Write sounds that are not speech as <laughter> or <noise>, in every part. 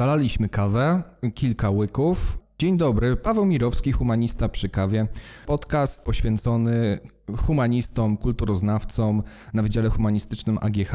Zalaliśmy kawę, kilka łyków. Dzień dobry, Paweł Mirowski, humanista przy kawie. Podcast poświęcony humanistom, kulturoznawcom na Wydziale Humanistycznym AGH.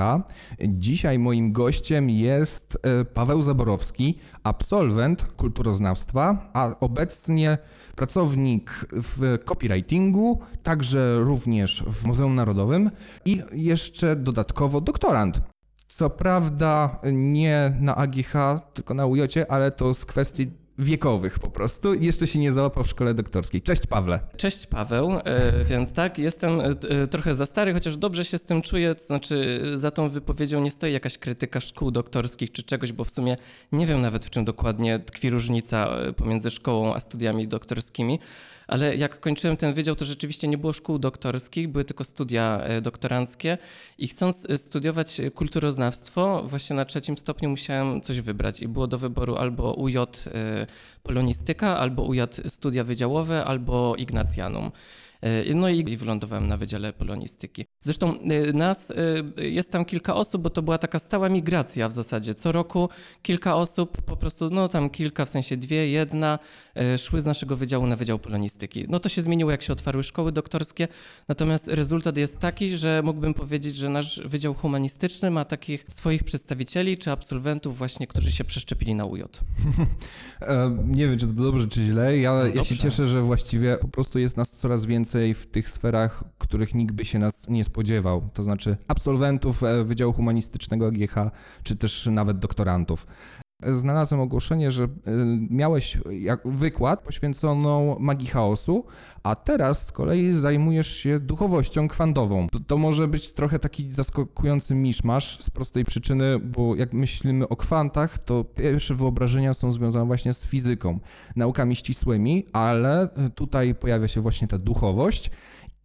Dzisiaj moim gościem jest e, Paweł Zaborowski, absolwent kulturoznawstwa, a obecnie pracownik w copywritingu, także również w Muzeum Narodowym i jeszcze dodatkowo doktorant. Co prawda nie na AGH, tylko na UJ, ale to z kwestii wiekowych po prostu. Jeszcze się nie załapał w szkole doktorskiej. Cześć Pawle. Cześć Paweł, e, więc tak, jestem e, trochę za stary, chociaż dobrze się z tym czuję, to znaczy za tą wypowiedzią nie stoi jakaś krytyka szkół doktorskich czy czegoś, bo w sumie nie wiem nawet w czym dokładnie tkwi różnica e, pomiędzy szkołą a studiami doktorskimi ale jak kończyłem ten wydział, to rzeczywiście nie było szkół doktorskich, były tylko studia e, doktoranckie i chcąc e, studiować kulturoznawstwo, właśnie na trzecim stopniu musiałem coś wybrać i było do wyboru albo UJ e, polonistyka, albo UJ studia wydziałowe, albo Ignacjanum. No i wylądowałem na Wydziale Polonistyki. Zresztą nas jest tam kilka osób, bo to była taka stała migracja w zasadzie. Co roku kilka osób, po prostu, no tam kilka, w sensie dwie, jedna, szły z naszego wydziału na Wydział Polonistyki. No to się zmieniło, jak się otwarły szkoły doktorskie, natomiast rezultat jest taki, że mógłbym powiedzieć, że nasz Wydział Humanistyczny ma takich swoich przedstawicieli czy absolwentów właśnie, którzy się przeszczepili na UJ. <laughs> Nie wiem, czy to dobrze, czy źle. Ja, no ja się cieszę, że właściwie po prostu jest nas coraz więcej więcej w tych sferach, których nikt by się nas nie spodziewał, to znaczy absolwentów e, Wydziału Humanistycznego AGH, czy też nawet doktorantów. Znalazłem ogłoszenie, że e, miałeś wykład poświęconą magii chaosu, a teraz z kolei zajmujesz się duchowością kwantową. To, to, może być trochę taki zaskakujący miszmasz z prostej przyczyny, bo jak myślimy o kwantach, to pierwsze wyobrażenia są związane właśnie z fizyką, naukami ścisłymi, ale tutaj pojawia się właśnie ta duchowość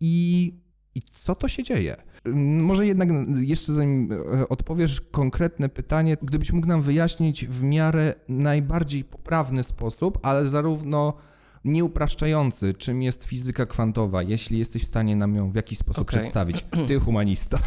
i, i co to się dzieje? Może jednak jeszcze zanim e, odpowiesz konkretne pytanie, gdybyś mógł nam wyjaśnić w miarę najbardziej poprawny sposób, ale zarówno nieupraszczający, czym jest fizyka kwantowa, jeśli jesteś w stanie nam ją w jakiś sposób okay. przedstawić. <clears throat> Ty, humanista.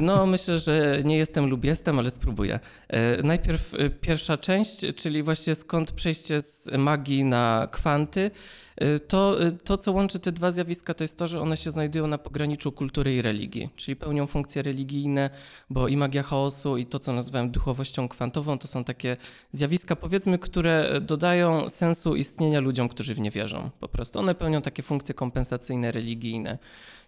No, myślę, że nie jestem lub jestem, ale spróbuję. E, najpierw e, pierwsza część, czyli właśnie skąd przejście z magii na kwanty. E, to, to, co łączy te dwa zjawiska, to jest to, że one się znajdują na pograniczu kultury i religii, czyli pełnią funkcje religijne, bo i magia chaosu, i to, co nazywałem duchowością kwantową, to są takie zjawiska, powiedzmy, które dodają sensu istnienia ludziom, którzy w nie wierzą. Po prostu one pełnią takie funkcje kompensacyjne, religijne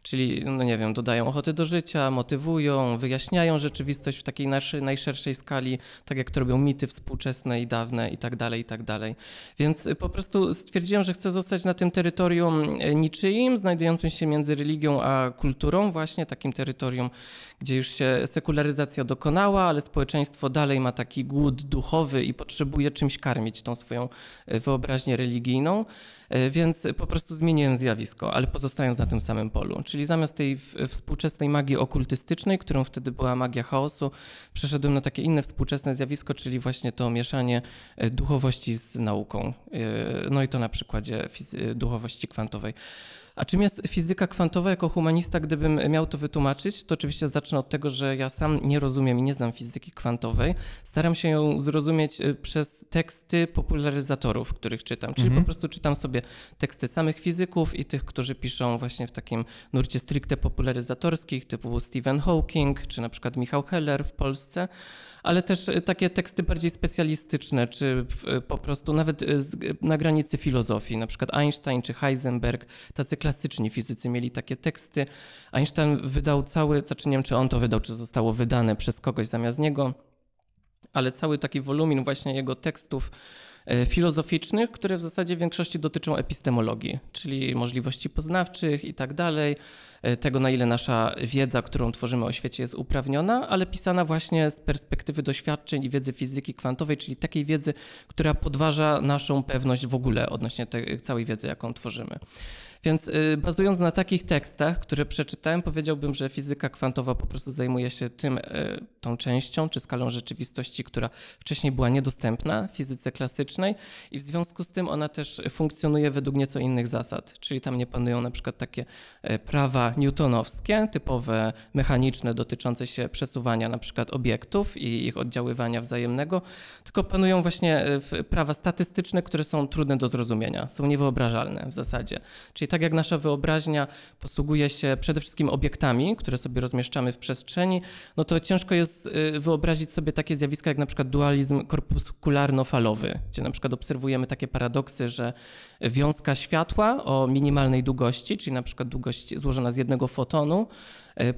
czyli, no nie wiem, dodają ochoty do życia, motywują, wyjaśniają rzeczywistość w takiej najszerszej skali, tak jak to robią mity współczesne i dawne i tak dalej, i tak dalej. Więc po prostu stwierdziłem, że chcę zostać na tym terytorium e, niczyim, znajdującym się między religią a kulturą, właśnie takim terytorium, gdzie już się sekularyzacja dokonała, ale społeczeństwo dalej ma taki głód duchowy i potrzebuje czymś karmić tą swoją e, wyobraźnię religijną, więc po prostu zmieniłem zjawisko, ale pozostając na tym samym polu. Czyli zamiast tej współczesnej magii okultystycznej, którą wtedy była magia chaosu, przeszedłem na takie inne współczesne zjawisko, czyli właśnie to mieszanie e, duchowości z nauką. No i to na przykładzie duchowości kwantowej. A czym jest fizyka kwantowa jako humanista, gdybym miał to wytłumaczyć, to oczywiście zacznę od tego, że ja sam nie rozumiem i nie znam fizyki kwantowej. Staram się ją zrozumieć y, przez teksty popularyzatorów, których czytam. Czyli mhm. po prostu czytam sobie teksty samych fizyków i tych, którzy piszą właśnie w takim nurcie stricte popularyzatorskich, typu Stephen Hawking, czy na przykład Michał Heller w Polsce ale też e, takie teksty bardziej specjalistyczne, czy e, po prostu nawet na granicy filozofii. Na przykład Einstein czy Heisenberg, tacy klasyczni fizycy mieli takie teksty. Einstein wydał cały, znaczy nie wiem, czy on to wydał, czy zostało wydane przez kogoś zamiast niego, ale cały taki wolumin właśnie jego tekstów E, filozoficznych, które w zasadzie w większości dotyczą epistemologii, czyli możliwości poznawczych i tak dalej, e, tego na ile nasza wiedza, którą tworzymy o świecie jest uprawniona, ale pisana właśnie z perspektywy doświadczeń i wiedzy fizyki kwantowej, czyli takiej wiedzy, która podważa naszą pewność w ogóle odnośnie tej całej wiedzy, jaką tworzymy. Więc y, bazując na takich tekstach, które przeczytałem, powiedziałbym, że fizyka kwantowa po prostu zajmuje się tym, y, tą częścią czy skalą rzeczywistości, która wcześniej była niedostępna w fizyce klasycznej i w związku z tym ona też funkcjonuje według nieco innych zasad, czyli tam nie panują na przykład takie y, prawa newtonowskie, typowe mechaniczne dotyczące się przesuwania na przykład obiektów i ich oddziaływania wzajemnego, tylko panują właśnie prawa statystyczne, które są trudne do zrozumienia, są niewyobrażalne w zasadzie. Czyli tak jak nasza wyobraźnia posługuje się przede wszystkim obiektami, które sobie rozmieszczamy w przestrzeni, no to ciężko jest y, wyobrazić sobie takie zjawiska jak na przykład dualizm korpuskularno-falowy, gdzie na przykład obserwujemy takie paradoksy, że wiązka światła o minimalnej długości, czyli na przykład długość złożona z jednego fotonu,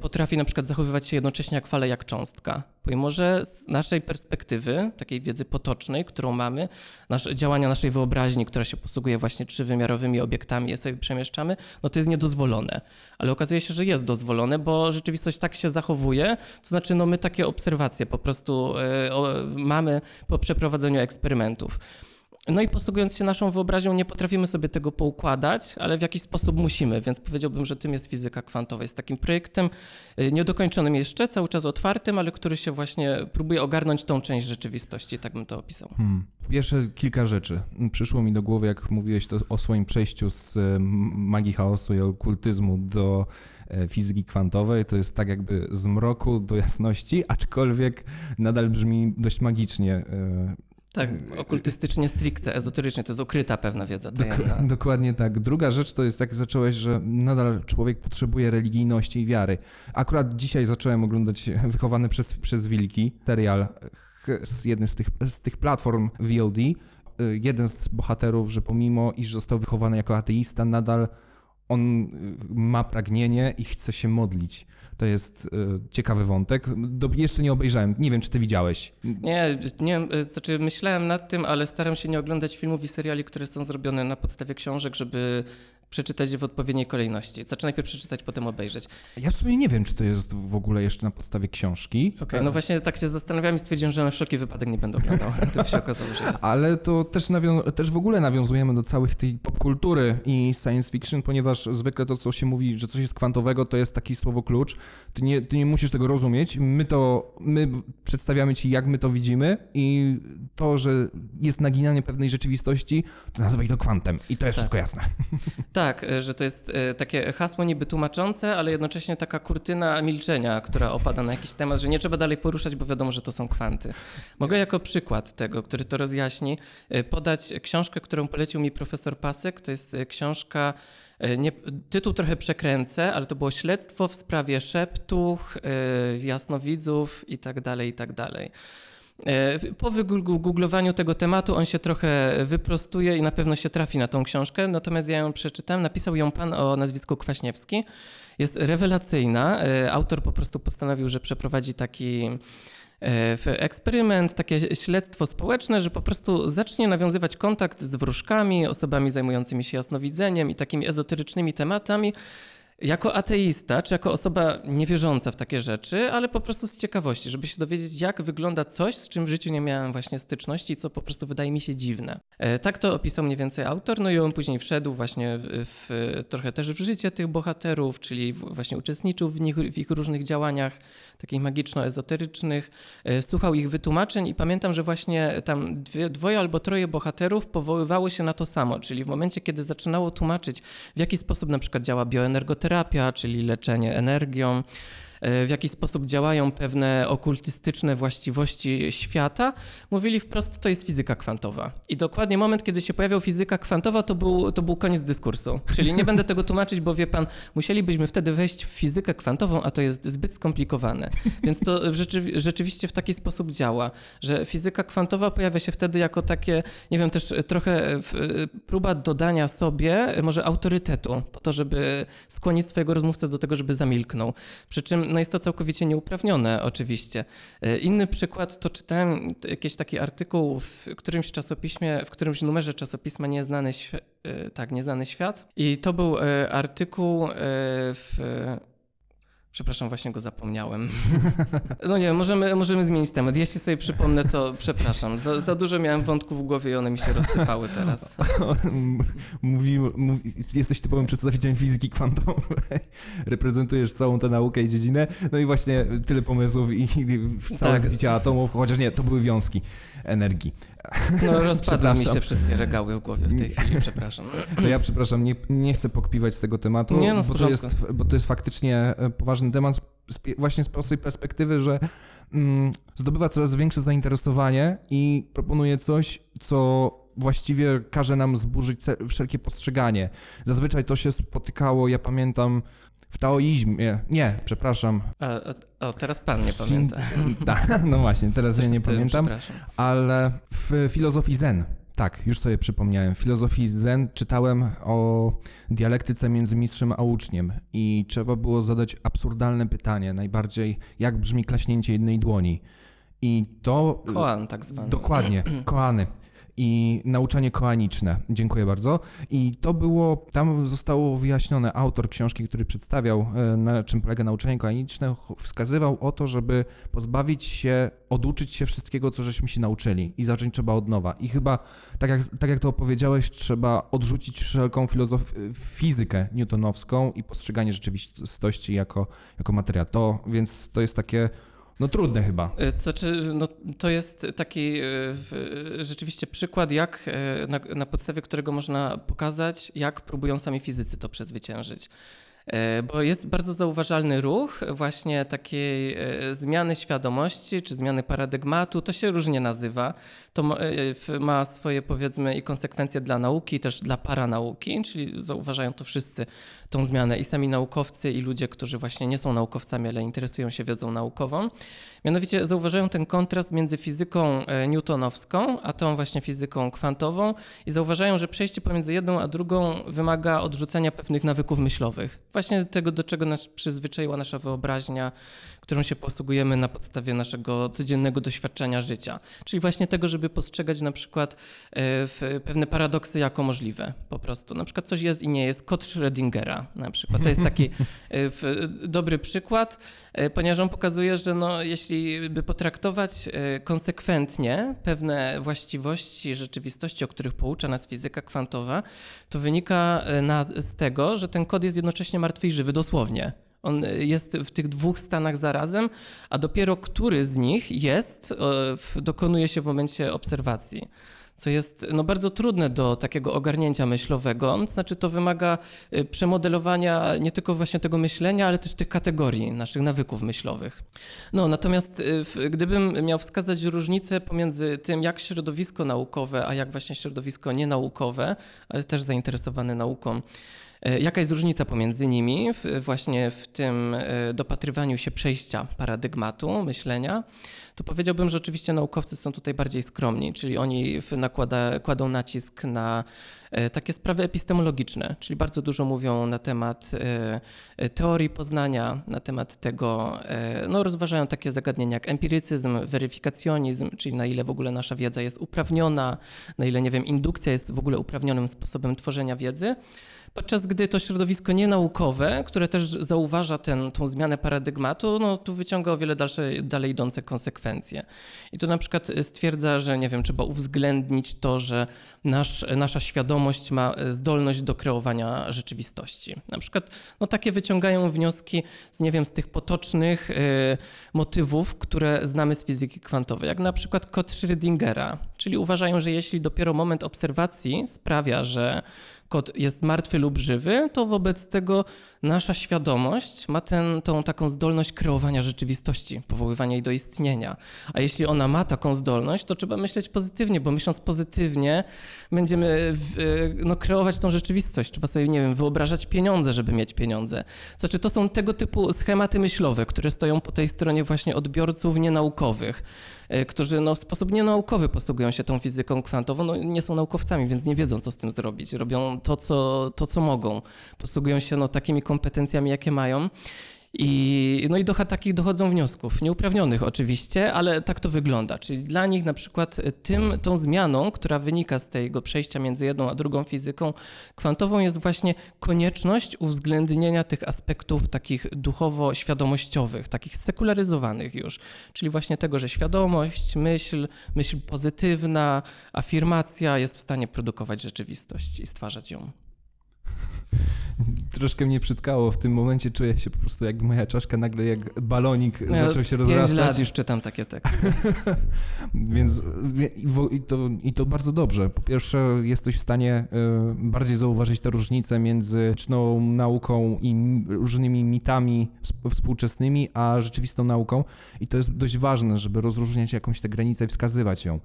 potrafi na przykład zachowywać się jednocześnie jak fala, jak cząstka. Pomimo, że z naszej perspektywy, takiej wiedzy potocznej, którą mamy, nasze, działania naszej wyobraźni, która się posługuje właśnie trzywymiarowymi obiektami, je sobie przemieszczamy, no to jest niedozwolone. Ale okazuje się, że jest dozwolone, bo rzeczywistość tak się zachowuje, to znaczy no my takie obserwacje po prostu y, o, mamy po przeprowadzeniu eksperymentów. No i posługując się naszą wyobraźnią, nie potrafimy sobie tego poukładać, ale w jakiś sposób musimy, więc powiedziałbym, że tym jest fizyka kwantowa. Jest takim projektem y, niedokończonym jeszcze, cały czas otwartym, ale który się właśnie próbuje ogarnąć tą część rzeczywistości, tak bym to opisał. Hmm. Pierwsze kilka rzeczy przyszło mi do głowy, jak mówiłeś to o swoim przejściu z e, magii chaosu i okultyzmu do e, fizyki kwantowej. To jest tak jakby z mroku do jasności, <laughs> aczkolwiek nadal brzmi dość magicznie. Tak, okultystycznie stricte, ezoterycznie, to jest ukryta pewna wiedza tajemna. Dok <laughs> dokładnie tak. Druga rzecz to jest, jak zacząłeś, że nadal człowiek potrzebuje religijności i wiary. Akurat dzisiaj zacząłem oglądać <laughs> Wychowany przez, przez Wilki, serial z jednym z tych, z tych platform VOD. Jeden z bohaterów, że pomimo iż został wychowany jako ateista, nadal on ma pragnienie i chce się modlić. To jest y, ciekawy wątek. Do, jeszcze nie obejrzałem. Nie wiem, czy ty widziałeś. Nie, nie, y, znaczy myślałem nad tym, ale staram się nie oglądać filmów i seriali, które są zrobione na podstawie książek, żeby przeczytać je w odpowiedniej kolejności. Znaczy najpierw przeczytać, potem obejrzeć. Ja w sumie nie wiem, czy to jest w ogóle jeszcze na podstawie książki. Okej, okay, no właśnie tak się zastanawiałem i stwierdziłem, że na wszelki wypadek nie będę oglądał. To się okazało, że jest. Ale to też, też w ogóle nawiązujemy do całych tej popkultury i science fiction, ponieważ zwykle to, co się mówi, że coś jest kwantowego, to jest taki słowo klucz. Ty nie, ty nie musisz tego rozumieć. My to, my przedstawiamy ci, jak my to widzimy i to, że jest naginanie pewnej rzeczywistości, to nazywaj to kwantem i to jest tak. wszystko jasne. Tak, e, że to jest e, takie hasło niby tłumaczące, ale jednocześnie taka kurtyna milczenia, która opada na jakiś temat, że nie trzeba dalej poruszać, bo wiadomo, że to są kwanty. Mogę jako przykład tego, który to rozjaśni, e, podać książkę, którą polecił mi profesor Pasek. To jest książka nie, tytuł trochę przekręcę, ale to było śledztwo w sprawie szeptuch, jasnowidzów i tak dalej, i tak dalej. E, po wygooglowaniu tego tematu on się trochę wyprostuje i na pewno się trafi na tą książkę, natomiast ja ją przeczytałem, napisał ją pan o nazwisku Kwaśniewski. Jest rewelacyjna. E, autor po prostu postanowił, że przeprowadzi taki e, eksperyment, takie śledztwo społeczne, że po prostu zacznie nawiązywać kontakt z wróżkami, osobami zajmującymi się jasnowidzeniem i takimi ezoterycznymi tematami, jako ateista, czy jako osoba niewierząca w takie rzeczy, ale po prostu z ciekawości, żeby się dowiedzieć, jak wygląda coś, z czym w życiu nie miałem właśnie styczności, co po prostu wydaje mi się dziwne. E, tak to opisał mniej więcej autor, no i on później wszedł właśnie w, trochę też w życie tych bohaterów, czyli właśnie uczestniczył w, nich, w ich różnych działaniach, takich magiczno-ezoterycznych, e, słuchał ich wytłumaczeń i pamiętam, że właśnie tam dwie, dwoje albo troje bohaterów powoływało się na to samo, czyli w momencie, kiedy zaczynało tłumaczyć, w jaki sposób na przykład działa bioenergoterapia, terapia, czyli leczenie energią. E, w jaki sposób działają pewne okultystyczne właściwości świata, mówili wprost, to jest fizyka kwantowa. I dokładnie moment, kiedy się pojawiał fizyka kwantowa, to był, to był koniec dyskursu. Czyli nie będę tego tłumaczyć, bo wie pan, musielibyśmy wtedy wejść w fizykę kwantową, a to jest zbyt skomplikowane. Więc to rzeczywi rzeczywiście w taki sposób działa, że fizyka kwantowa pojawia się wtedy jako takie, nie wiem, też trochę próba dodania sobie może autorytetu, po to, żeby skłonić swojego rozmówcę do tego, żeby zamilknął. Przy czym no jest to całkowicie nieuprawnione oczywiście. E, inny przykład to czytałem jakiś taki artykuł w którymś czasopiśmie, w którymś numerze czasopisma Nieznany, e, tak, Nieznany Świat i to był e, artykuł w Przepraszam, właśnie go zapomniałem. <laughs> No nie, możemy, możemy zmienić temat. Jeśli sobie przypomnę, to przepraszam. Za, za dużo miałem wątków w głowie i one mi się rozsypały teraz. <laughs> Mówi, mówi, jesteś typowym przedstawicielem fizyki kwantowej. <laughs> Reprezentujesz całą tę naukę i dziedzinę. No i właśnie tyle pomysłów i, i całe Tak. zbicie atomów, chociaż nie, to były wiązki energii. No rozpadły mi się wszystkie regały w głowie w tej chwili, przepraszam. To ja przepraszam, nie, nie chcę pokpiwać z tego tematu, Nie, no, bo, to jest, bo to jest faktycznie e, poważny temat właśnie z prostej perspektywy, że mm, zdobywa coraz większe zainteresowanie i proponuje coś, co właściwie każe nam zburzyć wszelkie postrzeganie. Zazwyczaj to się spotykało, ja pamiętam, w taoizmie, nie, przepraszam. A, a, o, teraz pan nie pamięta. <laughs> Tak, no właśnie, teraz ja nie pamiętam. Ale w filozofii Zen, tak, już sobie przypomniałem, w filozofii Zen czytałem o dialektyce między mistrzem a uczniem i trzeba było zadać absurdalne pytanie, najbardziej jak brzmi klaśnięcie jednej dłoni. I to... Koan tak zwany. Dokładnie, <clears throat> koany. I nauczanie koaniczne. Dziękuję bardzo. I to było, tam zostało wyjaśnione, autor książki, który przedstawiał, e, na czym polega nauczanie koaniczne, wskazywał o to, żeby pozbawić się, oduczyć się wszystkiego, co żeśmy się nauczyli i zacząć trzeba od nowa. I chyba, tak jak, tak jak to opowiedziałeś, trzeba odrzucić wszelką filozof- fizykę newtonowską i postrzeganie rzeczywistości jako, jako materia. To, więc to jest takie, no trudne chyba. To znaczy, no, to jest taki w- rzeczywiście przykład, jak y, na, na podstawie którego można pokazać, jak próbują sami fizycy to przezwyciężyć. Y, Bo jest bardzo zauważalny ruch właśnie takiej y, zmiany świadomości czy zmiany paradygmatu. To się różnie nazywa. To ma, w- ma swoje powiedzmy i konsekwencje dla nauki, też dla paranauki, czyli zauważają to wszyscy tą zmianę i sami naukowcy i ludzie, którzy właśnie nie są naukowcami, ale interesują się wiedzą naukową. Mianowicie zauważają ten kontrast między fizyką e, newtonowską, a tą właśnie fizyką kwantową i zauważają, że przejście pomiędzy jedną a drugą wymaga odrzucenia pewnych nawyków myślowych. Właśnie tego, do czego nas przyzwyczaiła nasza wyobraźnia, którą się posługujemy na podstawie naszego codziennego doświadczenia życia. Czyli właśnie tego, żeby postrzegać na przykład e, pewne paradoksy jako możliwe po prostu. Na przykład coś jest i nie jest. Kod Schrödingera na przykład. To jest taki e, dobry przykład, e, ponieważ on pokazuje, że no, jeśli by potraktować konsekwentnie pewne właściwości rzeczywistości, o których poucza nas fizyka kwantowa, to wynika na, z tego, że ten kod jest jednocześnie martwy i żywy dosłownie. On e, jest w tych dwóch stanach zarazem, a dopiero który z nich jest, e, dokonuje się w momencie obserwacji. Co jest no, bardzo trudne do takiego ogarnięcia myślowego. Znaczy, to wymaga y, przemodelowania nie tylko właśnie tego myślenia, ale też tych kategorii, naszych nawyków myślowych. No, natomiast gdybym miał wskazać różnicę pomiędzy tym, jak środowisko naukowe, a jak właśnie środowisko nienaukowe, ale też zainteresowane nauką, E, Jaka jest różnica pomiędzy nimi w, właśnie w tym e, dopatrywaniu się przejścia paradygmatu myślenia? To powiedziałbym, że oczywiście naukowcy są tutaj bardziej skromni, czyli oni nakłada, kładą nacisk na e, takie sprawy epistemologiczne, czyli bardzo dużo mówią na temat e, e, teorii poznania, na temat tego, e, no rozważają takie zagadnienia jak empirycyzm, weryfikacjonizm, czyli na ile w ogóle nasza wiedza jest uprawniona, na ile, nie wiem, indukcja jest w ogóle uprawnionym sposobem tworzenia wiedzy. Podczas gdy to środowisko nienaukowe, które też zauważa tą zmianę paradygmatu, no tu wyciąga o wiele dalsze, dalej idące konsekwencje. I tu na przykład stwierdza, że nie wiem, trzeba uwzględnić to, że nasz, nasza świadomość ma zdolność do kreowania rzeczywistości. Na przykład no, takie wyciągają wnioski z, nie wiem, z tych potocznych y, motywów, które znamy z fizyki kwantowej, jak na przykład kod Schrödingera, czyli uważają, że jeśli dopiero moment obserwacji sprawia, że kod jest martwy lub żywy, to wobec tego nasza świadomość ma tą taką zdolność kreowania rzeczywistości, powoływania jej do istnienia. A jeśli ona ma taką zdolność, to trzeba myśleć pozytywnie, bo myśląc pozytywnie będziemy w, no, kreować tą rzeczywistość. Trzeba sobie, nie wiem, wyobrażać pieniądze, żeby mieć pieniądze. Znaczy, to są tego typu schematy myślowe, które stoją po tej stronie właśnie odbiorców nienaukowych, e, którzy no, w sposób nienaukowy posługują się tą fizyką kwantową. No, nie są naukowcami, więc nie wiedzą, co z tym zrobić. Robią to, co, to, co mogą. Posługują się no, takimi kompetencjami, jakie mają. I, no i do takich dochodzą wniosków, nieuprawnionych oczywiście, ale tak to wygląda. Czyli dla nich na przykład tym, tą zmianą, która wynika z tego przejścia między jedną a drugą fizyką kwantową jest właśnie konieczność uwzględnienia tych aspektów takich duchowo-świadomościowych, takich sekularyzowanych już. Czyli właśnie tego, że świadomość, myśl, myśl pozytywna, afirmacja jest w stanie produkować rzeczywistość i stwarzać ją. <laughs> Troszkę mnie przytkało. W tym momencie czuję się po prostu jak moja czaszka nagle jak balonik ja zaczął się rozrastać. Pięć lat już czytam takie teksty. <laughs> Więc i to, i to bardzo dobrze. Po pierwsze jesteś w stanie e, bardziej zauważyć tę różnicę między nauką i różnymi mitami współczesnymi, a rzeczywistą nauką. I to jest dość ważne, żeby rozróżniać jakąś tę granicę i wskazywać ją.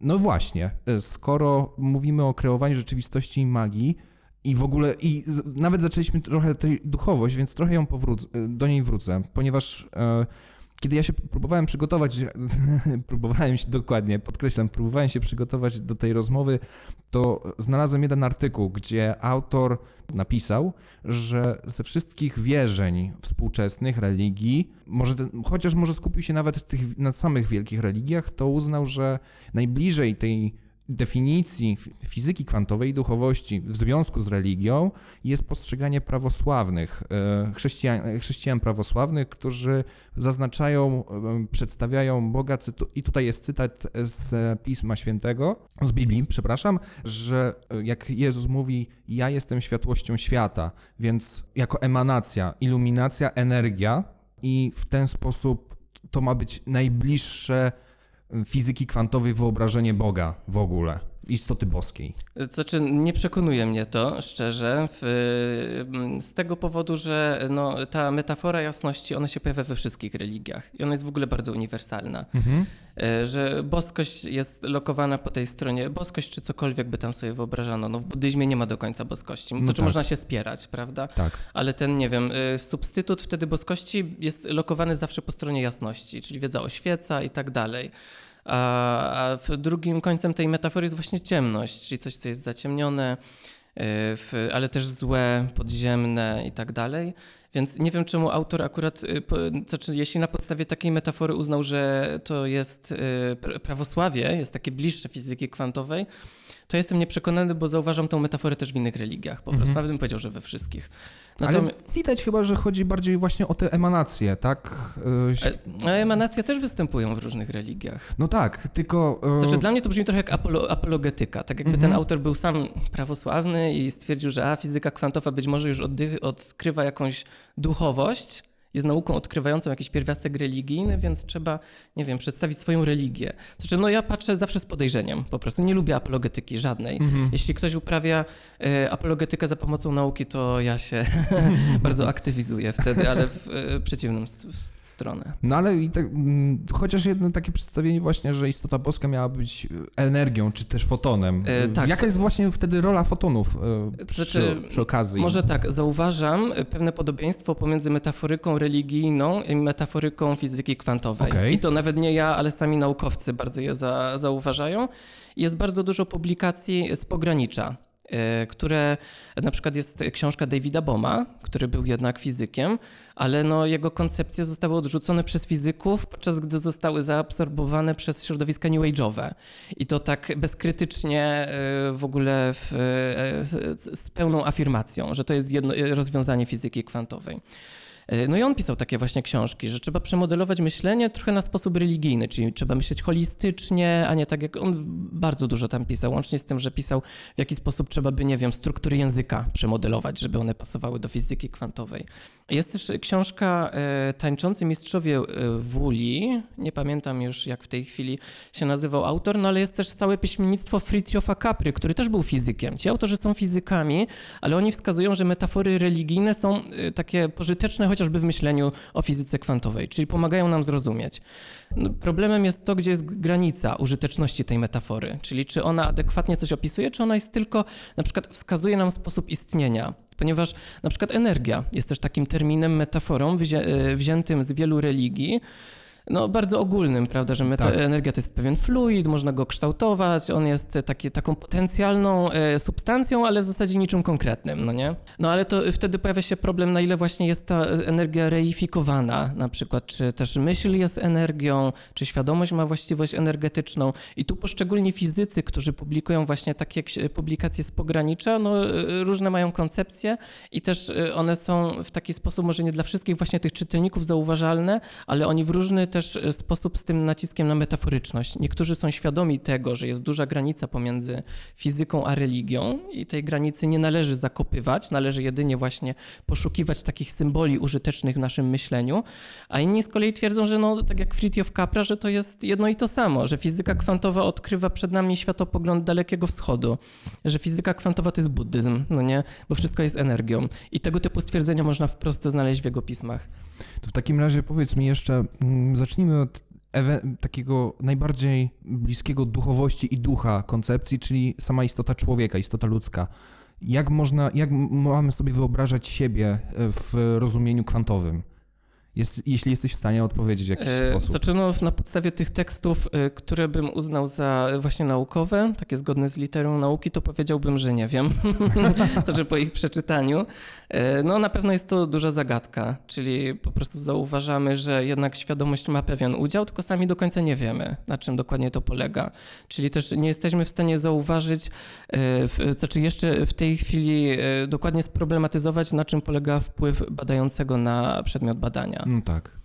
No właśnie, e, skoro mówimy o kreowaniu rzeczywistości i magii, i w ogóle, i z, nawet zaczęliśmy trochę tej duchowość, więc trochę ją powrócę, do niej wrócę, ponieważ e, kiedy ja się próbowałem przygotować, <laughs> próbowałem się dokładnie, podkreślam, próbowałem się przygotować do tej rozmowy, to znalazłem jeden artykuł, gdzie autor napisał, że ze wszystkich wierzeń współczesnych, religii, może chociaż może skupił się nawet tych, na samych wielkich religiach, to uznał, że najbliżej tej definicji fizyki kwantowej i duchowości w związku z religią jest postrzeganie prawosławnych, e, chrześcijan, chrześcijan prawosławnych, którzy zaznaczają, e, przedstawiają Boga, i tutaj jest cytat z Pisma Świętego, z Biblii, przepraszam, że e, jak Jezus mówi, ja jestem światłością świata, więc jako emanacja, iluminacja, energia i w ten sposób to ma być najbliższe fizyki kwantowej wyobrażenie Boga w ogóle, istoty boskiej. Znaczy, nie przekonuje mnie to, szczerze, w, mm, z tego powodu, że no, ta metafora jasności, ona się pojawia we wszystkich religiach i ona jest w ogóle bardzo uniwersalna. Mhm. E, że boskość jest lokowana po tej stronie, boskość czy cokolwiek by tam sobie wyobrażano. No w buddyzmie nie ma do końca boskości, no znaczy tak. można się spierać, prawda? Tak. Ale ten, nie wiem, e, substytut wtedy boskości jest lokowany zawsze po stronie jasności, czyli wiedza oświeca i tak dalej. A, a drugim końcem tej metafory jest właśnie ciemność, czyli coś, co jest zaciemnione, w, ale też złe, podziemne i tak dalej. Więc nie wiem, czemu autor akurat, y, znaczy jeśli na podstawie takiej metafory uznał, że to jest y, prawosławie, jest takie bliższe fizyki kwantowej, to jestem nieprzekonany, bo zauważam tą metaforę też w innych religiach, po prostu. Mhm. Nawet bym powiedział, że we wszystkich. Natomiast... Ale widać chyba, że chodzi bardziej właśnie o te emanacje, tak? A e, emanacje też występują w różnych religiach. No tak, tylko... E, znaczy dla mnie to brzmi trochę jak apolo, apologetyka, tak jakby mhm. ten autor był sam prawosławny i stwierdził, że a, fizyka kwantowa być może już odkrywa jakąś duchowość, jest nauką odkrywającą jakiś pierwiastek religijny, więc trzeba, nie wiem, przedstawić swoją religię. Znaczy, no ja patrzę zawsze z podejrzeniem, po prostu nie lubię apologetyki żadnej. Mhm. Jeśli ktoś uprawia e, apologetykę za pomocą nauki, to ja się <laughs> bardzo aktywizuję wtedy, ale w e, przeciwną stronę. No ale i tak, mm, chociaż jedno takie przedstawienie właśnie, że istota boska miała być energią, czy też fotonem. E, tak. Jaka jest właśnie wtedy rola fotonów e, przy, znaczy, przy okazji? Może tak, zauważam pewne podobieństwo pomiędzy metaforyką religijną i metaforyką fizyki kwantowej. Okay. I to nawet nie ja, ale sami naukowcy bardzo je za, zauważają. Jest bardzo dużo publikacji z pogranicza e, które na przykład jest książka Davida Boma, który był jednak fizykiem, ale no jego koncepcje zostały odrzucone przez fizyków, podczas gdy zostały zaabsorbowane przez środowiska new age'owe. I to tak bezkrytycznie e, w ogóle w, e, z pełną afirmacją, że to jest jedno, rozwiązanie fizyki kwantowej. E, no i on pisał takie właśnie książki, że trzeba przemodelować myślenie trochę na sposób religijny, czyli trzeba myśleć holistycznie, a nie tak jak on bardzo dużo tam pisał, łącznie z tym, że pisał w jaki sposób trzeba by, nie wiem, struktury języka przemodelować, żeby one pasowały do fizyki kwantowej. Jest też książka e, Tańczący Mistrzowie e, Wuli, nie pamiętam już jak w tej chwili się nazywał autor, no ale jest też całe piśmiennictwo Fritjofa Capry, który też był fizykiem. Ci autorzy są fizykami, ale oni wskazują, że metafory religijne są takie pożyteczne, choć chociażby w myśleniu o fizyce kwantowej, czyli pomagają nam zrozumieć. No, problemem jest to, gdzie jest granica użyteczności tej metafory, czyli czy ona adekwatnie coś opisuje, czy ona jest tylko, na przykład wskazuje nam sposób istnienia, ponieważ na przykład energia jest też takim terminem, metaforą e, wziętym z wielu religii, no, bardzo ogólnym, prawda, że meta- Tak. energia to jest pewien fluid, można go kształtować, on jest taki, taką potencjalną e, substancją, ale w zasadzie niczym konkretnym, no nie? No ale to wtedy pojawia się problem, na ile właśnie jest ta energia reifikowana, na przykład, czy też myśl jest energią, czy świadomość ma właściwość energetyczną i tu poszczególni fizycy, którzy publikują właśnie takie publikacje z pogranicza, no e, różne mają koncepcje i też e, one są w taki sposób, może nie dla wszystkich właśnie tych czytelników zauważalne, ale oni w różny też e, sposób z tym naciskiem na metaforyczność. Niektórzy są świadomi tego, że jest duża granica pomiędzy fizyką a religią i tej granicy nie należy zakopywać, należy jedynie właśnie poszukiwać takich symboli użytecznych w naszym myśleniu, a inni z kolei twierdzą, że no, tak jak Fritjof Capra, że to jest jedno i to samo, że fizyka kwantowa odkrywa przed nami światopogląd Dalekiego Wschodu, że fizyka kwantowa to jest buddyzm, no nie, bo wszystko jest energią. I tego typu stwierdzenia można wprost znaleźć w jego pismach. To w takim razie powiedz mi jeszcze, mm, zacznijmy od takiego najbardziej bliskiego duchowości i ducha koncepcji, czyli sama istota człowieka, istota ludzka. Jak można, jak mamy sobie wyobrażać siebie e, w rozumieniu kwantowym? Jest, jeśli jesteś w stanie odpowiedzieć w jakiś E, sposób. Znaczy, no, na podstawie tych tekstów, e, które bym uznał za właśnie naukowe, takie zgodne z literą nauki, to powiedziałbym, że nie wiem. <laughs> znaczy po ich przeczytaniu. E, No na pewno jest to duża zagadka, czyli po prostu zauważamy, że jednak świadomość ma pewien udział, tylko sami do końca nie wiemy, na czym dokładnie to polega. Czyli też nie jesteśmy w stanie zauważyć, e, znaczy jeszcze w tej chwili dokładnie sproblematyzować, na czym polega wpływ badającego na przedmiot badania. No tak.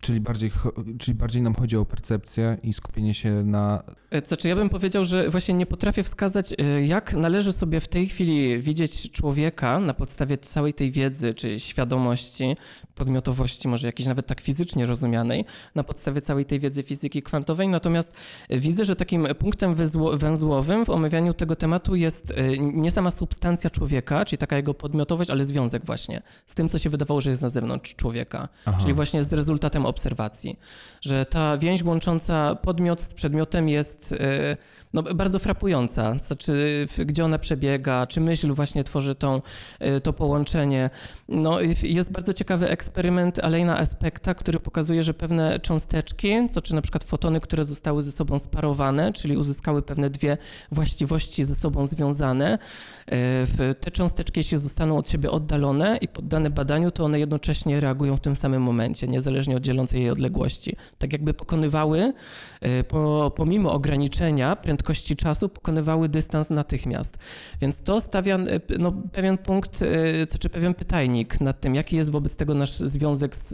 Czyli bardziej, czyli bardziej nam chodzi o percepcję i skupienie się na. E, Znaczy, ja bym powiedział, że właśnie nie potrafię wskazać, e, jak należy sobie w tej chwili widzieć człowieka na podstawie całej tej wiedzy, czy świadomości, podmiotowości, może jakiejś nawet tak fizycznie rozumianej, na podstawie całej tej wiedzy fizyki kwantowej. Natomiast widzę, że takim punktem węzło- węzłowym w omawianiu tego tematu jest e, nie sama substancja człowieka, czyli taka jego podmiotowość, ale związek właśnie z tym, co się wydawało, że jest na zewnątrz człowieka. Aha. Czyli właśnie z rezultatem obserwacji, że ta więź łącząca podmiot z przedmiotem jest e, no, bardzo frapująca, znaczy gdzie ona przebiega, czy myśl właśnie tworzy tą, e, to połączenie. No, jest bardzo ciekawy eksperyment Alejna Aspekta, który pokazuje, że pewne cząsteczki, co czy na przykład fotony, które zostały ze sobą sparowane, czyli uzyskały pewne dwie właściwości ze sobą związane, e, te cząsteczki, jeśli zostaną od siebie oddalone i poddane badaniu, to one jednocześnie reagują w tym samym momencie, niezależnie od dzielącej odległości. Tak jakby pokonywały, e, po, pomimo ograniczenia prędkości czasu, pokonywały dystans natychmiast. Więc to stawia e, no, pewien punkt, e, czy pewien pytajnik nad tym, jaki jest wobec tego nasz związek z,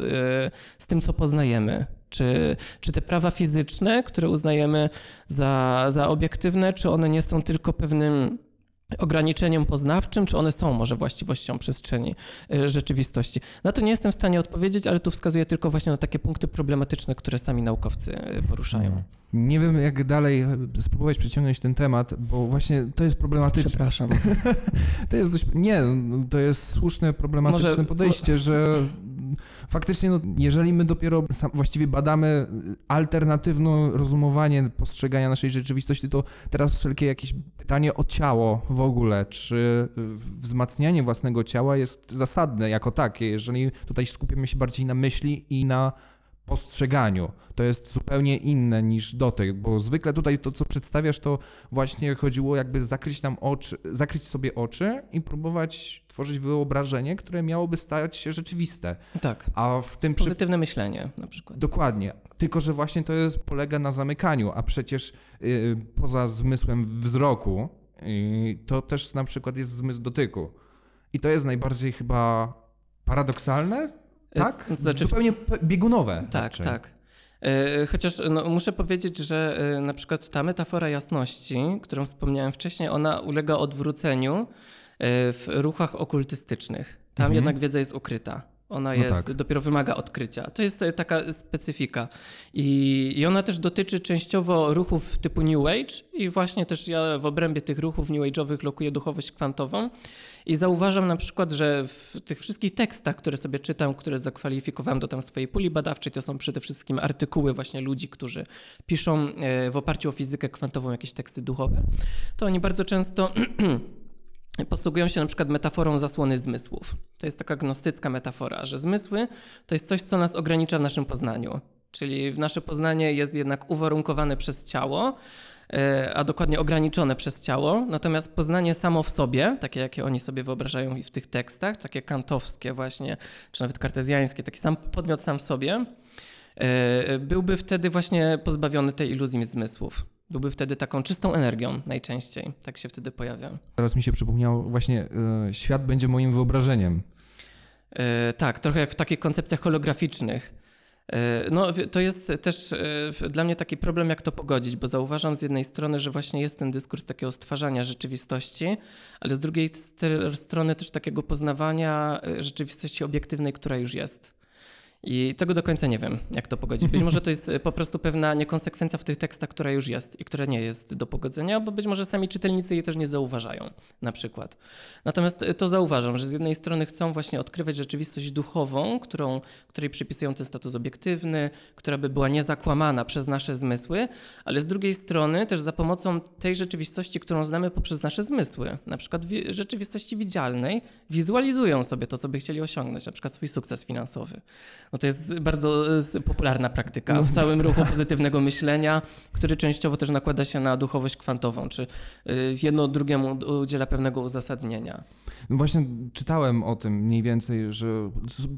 z tym, co poznajemy. Czy, czy te prawa fizyczne, które uznajemy za, za obiektywne, czy one nie są tylko pewnym ograniczeniem poznawczym, czy one są może właściwością przestrzeni y, rzeczywistości. Na to nie jestem w stanie odpowiedzieć, ale tu wskazuję tylko właśnie na takie punkty problematyczne, które sami naukowcy y, poruszają. Nie wiem, jak dalej e, spróbować przeciągnąć ten temat, bo właśnie to jest problematyczne. Przepraszam. <laughs> To jest dość. Nie, no, to jest słuszne, problematyczne Może- podejście, że faktycznie, no, jeżeli my dopiero właściwie badamy alternatywne rozumowanie postrzegania naszej rzeczywistości, to teraz wszelkie jakieś pytanie o ciało w ogóle, czy wzmacnianie własnego ciała jest zasadne jako takie, jeżeli tutaj skupimy się bardziej na myśli i na postrzeganiu. To jest zupełnie inne niż dotyk, bo zwykle tutaj to, co przedstawiasz, to właśnie chodziło jakby zakryć nam oczy, zakryć sobie oczy i próbować tworzyć wyobrażenie, które miałoby stać się rzeczywiste. Tak. A w tym przy... Pozytywne myślenie na przykład. Dokładnie. Tylko, że właśnie to jest, polega na zamykaniu, a przecież y, poza zmysłem wzroku y, to też na przykład jest zmysł dotyku. I to jest najbardziej chyba paradoksalne, tak? To znaczy- Zupełnie pe- biegunowe. Tak, raczej. tak. E, Chociaż no, muszę powiedzieć, że e, na przykład ta metafora jasności, którą wspomniałem wcześniej, ona ulega odwróceniu e, w ruchach okultystycznych. Tam Mhm. jednak wiedza jest ukryta. Ona No jest, tak. dopiero wymaga odkrycia. To jest e, taka specyfika. I, I ona też dotyczy częściowo ruchów typu New Age i właśnie też ja w obrębie tych ruchów New Age'owych lokuję duchowość kwantową i zauważam na przykład, że w tych wszystkich tekstach, które sobie czytam, które zakwalifikowałem do tam swojej puli badawczej, to są przede wszystkim artykuły właśnie ludzi, którzy piszą e, w oparciu o fizykę kwantową jakieś teksty duchowe, to oni bardzo często <clears throat> posługują się na przykład metaforą zasłony zmysłów. To jest taka gnostycka metafora, że zmysły to jest coś, co nas ogranicza w naszym poznaniu. Czyli nasze poznanie jest jednak uwarunkowane przez ciało, e, a dokładnie ograniczone przez ciało, natomiast poznanie samo w sobie, takie jakie oni sobie wyobrażają i w tych tekstach, takie kantowskie właśnie, czy nawet kartezjańskie, taki sam podmiot sam w sobie, e, byłby wtedy właśnie pozbawiony tej iluzji zmysłów. Byłby wtedy taką czystą energią najczęściej, tak się wtedy pojawia. Teraz mi się przypomniało właśnie, y, świat będzie moim wyobrażeniem. E, tak, trochę jak w takich koncepcjach holograficznych. E, no, to jest też dla mnie taki problem, jak to pogodzić, bo zauważam z jednej strony, że właśnie jest ten dyskurs takiego stwarzania rzeczywistości, ale z drugiej strony też takiego poznawania rzeczywistości obiektywnej, która już jest. I tego do końca nie wiem, jak to pogodzić. Być może to jest e, po prostu pewna niekonsekwencja w tych tekstach, która już jest i która nie jest do pogodzenia, bo być może sami czytelnicy jej też nie zauważają, na przykład. Natomiast e, to zauważam, że z jednej strony chcą właśnie odkrywać rzeczywistość duchową, którą, której przypisują ten status obiektywny, która by była niezakłamana przez nasze zmysły, ale z drugiej strony też za pomocą tej rzeczywistości, którą znamy poprzez nasze zmysły, na przykład rzeczywistości widzialnej, wizualizują sobie to, co by chcieli osiągnąć, na przykład swój sukces finansowy. No to jest bardzo popularna praktyka w całym ruchu <laughs> pozytywnego myślenia, który częściowo też nakłada się na duchowość kwantową, czy y, jedno drugiemu udziela pewnego uzasadnienia. No właśnie czytałem o tym mniej więcej, że,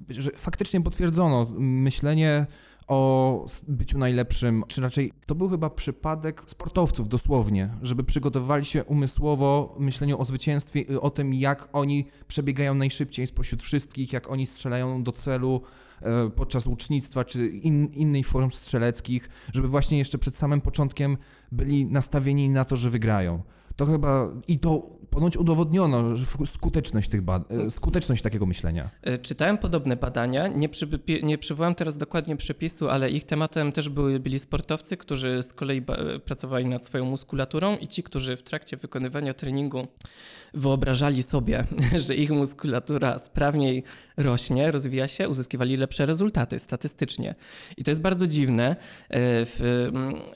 że faktycznie potwierdzono myślenie o byciu najlepszym, czy raczej to był chyba przypadek sportowców dosłownie, żeby przygotowali się umysłowo myśleniu o zwycięstwie, o tym, jak oni przebiegają najszybciej spośród wszystkich, jak oni strzelają do celu e, podczas łucznictwa czy in, innej form strzeleckich, żeby właśnie jeszcze przed samym początkiem byli nastawieni na to, że wygrają. To chyba i to ponoć udowodniono skuteczność, tych e, skuteczność takiego myślenia. E, czytałem podobne badania, nie, przy, nie przywołam teraz dokładnie przepisu, ale ich tematem też były, byli sportowcy, którzy z kolei pracowali nad swoją muskulaturą i ci, którzy w trakcie wykonywania treningu wyobrażali sobie, <laughs> że ich muskulatura sprawniej rośnie, rozwija się, uzyskiwali lepsze rezultaty statystycznie. I to jest bardzo dziwne. E,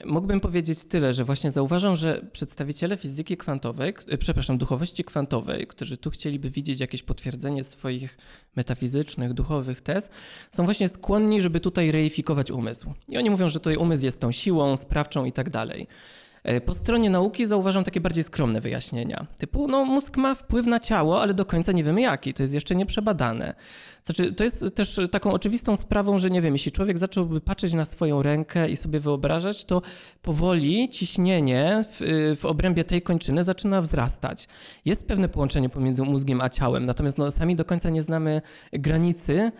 mógłbym powiedzieć tyle, że właśnie zauważam, że przedstawiciele fizyki kwantowej, przepraszam, duchowości kwantowej, którzy tu chcieliby widzieć jakieś potwierdzenie swoich metafizycznych, duchowych tez, są właśnie skłonni, żeby tutaj reifikować umysł. I oni mówią, że tutaj umysł jest tą siłą sprawczą i tak dalej. E, po stronie nauki zauważam takie bardziej skromne wyjaśnienia. Typu, no mózg ma wpływ na ciało, ale do końca nie wiemy jaki, to jest jeszcze nieprzebadane. Znaczy, to jest też taką oczywistą sprawą, że nie wiem, jeśli człowiek zacząłby patrzeć na swoją rękę i sobie wyobrażać, to powoli ciśnienie w, w obrębie tej kończyny zaczyna wzrastać. Jest pewne połączenie pomiędzy mózgiem a ciałem, natomiast no, sami do końca nie znamy granicy,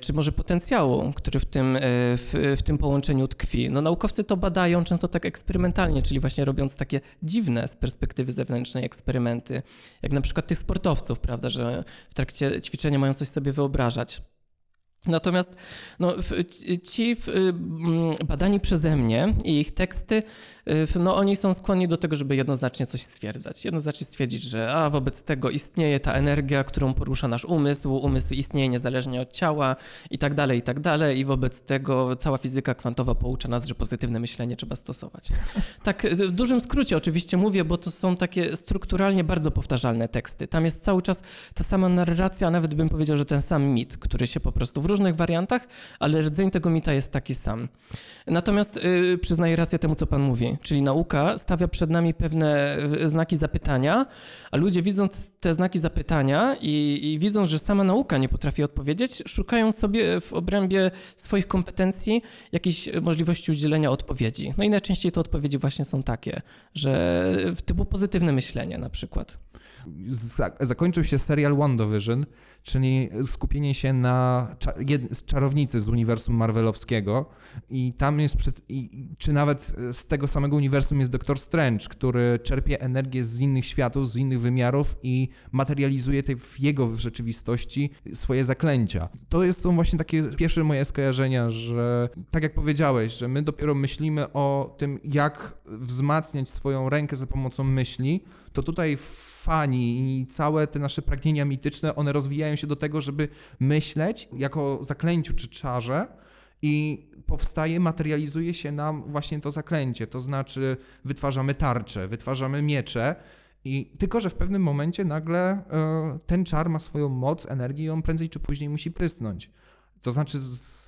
czy może potencjału, który w tym, e, w, w, tym połączeniu tkwi. No, naukowcy to badają często tak eksperymentalnie, czyli właśnie robiąc takie dziwne z perspektywy zewnętrznej eksperymenty, jak na przykład tych sportowców, prawda, że w trakcie ćwiczenia mają coś sobie wyobrażać. Natomiast no, ci badani przeze mnie i ich teksty no oni są skłonni do tego, żeby jednoznacznie coś stwierdzać. Jednoznacznie stwierdzić, że a wobec tego istnieje ta energia, którą porusza nasz umysł, umysł istnieje niezależnie od ciała i tak dalej, i tak dalej i wobec tego cała fizyka kwantowa poucza nas, że pozytywne myślenie trzeba stosować. <laughs> Tak w dużym skrócie oczywiście mówię, bo to są takie strukturalnie bardzo powtarzalne teksty. Tam jest cały czas ta sama narracja, a nawet bym powiedział, że ten sam mit, który się po prostu w różnych wariantach, ale rdzeń tego mita jest taki sam. Natomiast yy, przyznaję rację temu, co pan mówi czyli nauka, stawia przed nami pewne znaki zapytania, a ludzie widząc te znaki zapytania i, i widząc, że sama nauka nie potrafi odpowiedzieć, szukają sobie w obrębie swoich kompetencji jakiejś możliwości udzielenia odpowiedzi. No i najczęściej te odpowiedzi właśnie są takie, że typu pozytywne myślenie na przykład. Zakończył się serial WandaVision, czyli skupienie się na czarownicy z uniwersum marvelowskiego i tam jest, przed, i, czy nawet z tego samego uniwersum jest Doktor Strange, który czerpie energię z innych światów, z innych wymiarów i materializuje tej, w jego rzeczywistości swoje zaklęcia. To jest są właśnie takie pierwsze moje skojarzenia, że tak jak powiedziałeś, że my dopiero myślimy o tym, jak wzmacniać swoją rękę za pomocą myśli, to tutaj fani i całe te nasze pragnienia mityczne, one rozwijają się do tego, żeby myśleć jako zaklęciu czy czarze i powstaje, materializuje się nam właśnie to zaklęcie, to znaczy wytwarzamy tarcze, wytwarzamy miecze i tylko, że w pewnym momencie nagle y, ten czar ma swoją moc, energię i on prędzej czy później musi prysnąć. To znaczy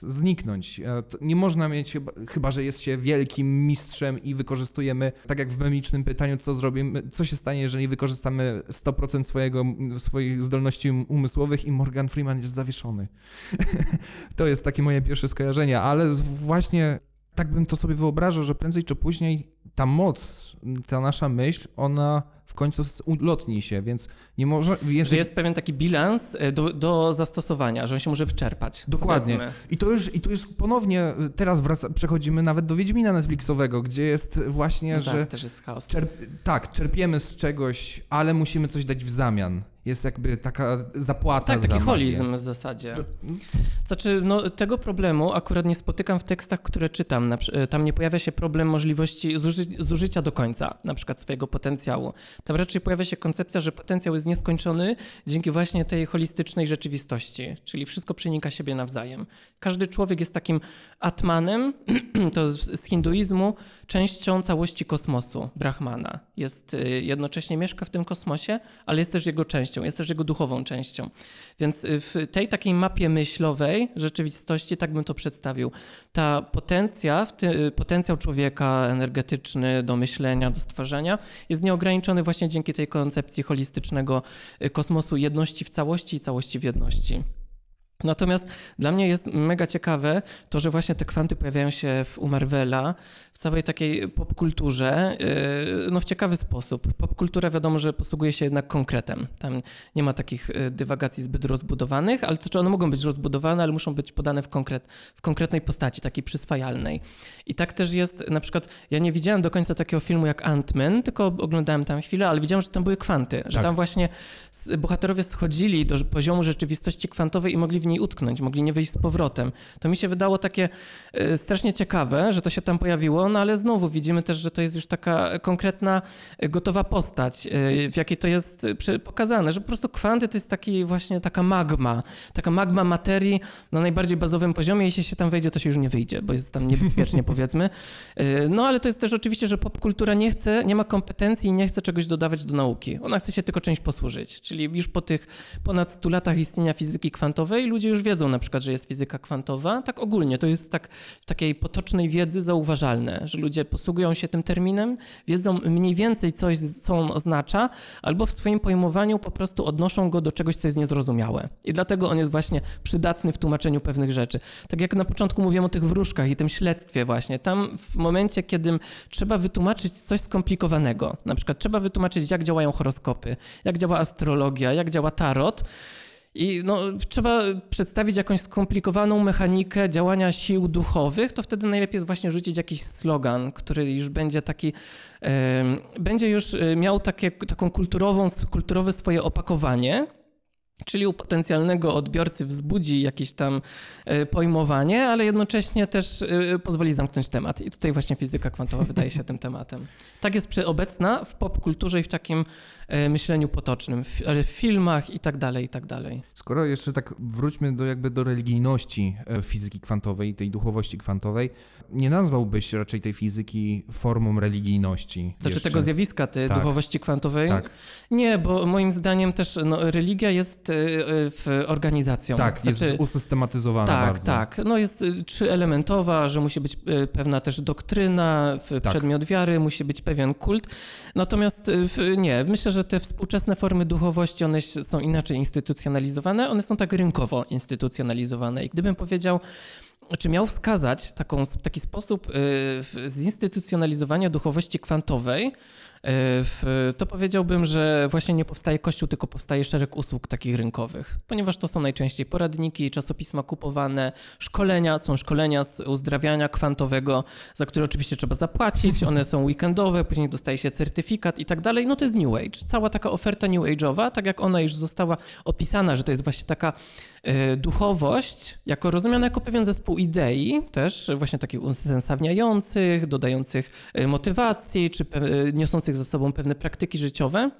zniknąć. E, nie można mieć, chyba, że jest się wielkim mistrzem i wykorzystujemy, tak jak w memicznym pytaniu, co zrobimy, co się stanie, jeżeli wykorzystamy 100% swojego, swoich zdolności umysłowych i Morgan Freeman jest zawieszony. <laughs> to jest takie moje pierwsze skojarzenie, ale właśnie tak bym to sobie wyobrażał, że prędzej czy później ta moc, ta nasza myśl, ona w końcu ulotni się, więc nie może... Więc... Że jest pewien taki bilans e, do, do zastosowania, że on się może wyczerpać. Dokładnie. I to, już, I to już ponownie, e, teraz wraca, przechodzimy nawet do Wiedźmina Netflixowego, gdzie jest właśnie, no że... Tak, też jest chaos. Czerp tak, czerpiemy z czegoś, ale musimy coś dać w zamian jest jakby taka zapłata tak, za taki holizm w zasadzie. Znaczy, no, tego problemu akurat nie spotykam w tekstach, które czytam. Tam nie pojawia się problem możliwości zuży zużycia do końca, na przykład swojego potencjału. Tam raczej pojawia się koncepcja, że potencjał jest nieskończony dzięki właśnie tej holistycznej rzeczywistości, czyli wszystko przenika siebie nawzajem. Każdy człowiek jest takim atmanem, <clears throat> to z hinduizmu, częścią całości kosmosu, Brahmana. Jest y, jednocześnie mieszka w tym kosmosie, ale jest też jego częścią jest też jego duchową częścią. Więc y, w tej takiej mapie myślowej rzeczywistości, tak bym to przedstawił, ta potencja, ty, potencjał człowieka energetyczny do myślenia, do stwarzania jest nieograniczony właśnie dzięki tej koncepcji holistycznego y, kosmosu, jedności w całości i całości w jedności. Natomiast dla mnie jest mega ciekawe to, że właśnie te kwanty pojawiają się w, u Marvela, w całej takiej popkulturze, yy, no w ciekawy sposób. Popkultura wiadomo, że posługuje się jednak konkretem. Tam nie ma takich yy, dywagacji zbyt rozbudowanych, ale to czy one mogą być rozbudowane, ale muszą być podane w, konkret, w konkretnej postaci, takiej przyswajalnej. I tak też jest, na przykład, ja nie widziałem do końca takiego filmu jak Ant-Man, tylko oglądałem tam chwilę, ale widziałem, że tam były kwanty, że tak. tam właśnie bohaterowie schodzili do poziomu rzeczywistości kwantowej i mogli w niej utknąć, mogli nie wyjść z powrotem. To mi się wydało takie y, strasznie ciekawe, że to się tam pojawiło, no ale znowu widzimy też, że to jest już taka konkretna, y, gotowa postać, y, w jakiej to jest pokazane, że po prostu kwanty to jest taki właśnie taka magma, taka magma materii na najbardziej bazowym poziomie, jeśli się tam wejdzie, to się już nie wyjdzie, bo jest tam niebezpiecznie <laughs> powiedzmy. No ale to jest też oczywiście, że popkultura nie chce, nie ma kompetencji i nie chce czegoś dodawać do nauki. Ona chce się tylko czymś posłużyć, czyli już po tych ponad 100 latach istnienia fizyki kwantowej ludzie już wiedzą na przykład, że jest fizyka kwantowa. Tak ogólnie, to jest tak w takiej potocznej wiedzy zauważalne, że ludzie posługują się tym terminem, wiedzą mniej więcej coś, co on oznacza, albo w swoim pojmowaniu po prostu odnoszą go do czegoś, co jest niezrozumiałe. I dlatego on jest właśnie przydatny w tłumaczeniu pewnych rzeczy. Tak jak na początku mówiłem o tych wróżkach i tym śledztwie właśnie. Tam w momencie, kiedy trzeba wytłumaczyć coś skomplikowanego, na przykład trzeba wytłumaczyć, jak działają horoskopy, jak działa astrologia, jak działa tarot, i no, trzeba przedstawić jakąś skomplikowaną mechanikę działania sił duchowych, to wtedy najlepiej jest właśnie rzucić jakiś slogan, który już będzie taki, e, będzie już e, miał takie, taką kulturową, kulturowe swoje opakowanie, Czyli u potencjalnego odbiorcy wzbudzi jakieś tam e, pojmowanie, ale jednocześnie też e, pozwoli zamknąć temat. I tutaj właśnie fizyka kwantowa wydaje się <laughs> tym tematem. Tak jest obecna w popkulturze i w takim myśleniu potocznym, w filmach i tak dalej, i tak dalej. Skoro jeszcze tak wróćmy do jakby do religijności fizyki kwantowej, tej duchowości kwantowej, nie nazwałbyś raczej tej fizyki formą religijności? Znaczy jeszcze. tego zjawiska, tej tak. duchowości kwantowej? Tak. Nie, bo moim zdaniem też no, religia jest y, w organizacją. Tak, znaczy, jest usystematyzowana tak, bardzo. Tak, no jest trzyelementowa, że musi być pewna też doktryna, tak. przedmiot wiary, musi być pewien kult. Natomiast nie, myślę, że te współczesne formy duchowości, one są inaczej instytucjonalizowane, one są tak rynkowo instytucjonalizowane. I gdybym powiedział, czy miał wskazać taką, taki sposób zinstytucjonalizowania duchowości kwantowej, to powiedziałbym, że właśnie nie powstaje kościół, tylko powstaje szereg usług takich rynkowych, ponieważ to są najczęściej poradniki, czasopisma kupowane, szkolenia, są szkolenia z uzdrawiania kwantowego, za które oczywiście trzeba zapłacić, one są weekendowe, później dostaje się certyfikat i tak dalej. No to jest New Age. Cała taka oferta New Age'owa, tak jak ona już została opisana, że to jest właśnie taka e, duchowość, jako rozumiana jako pewien zespół idei, też właśnie takich usensowniających, dodających e, motywacji, czy niosących ze sobą pewne praktyki życiowe,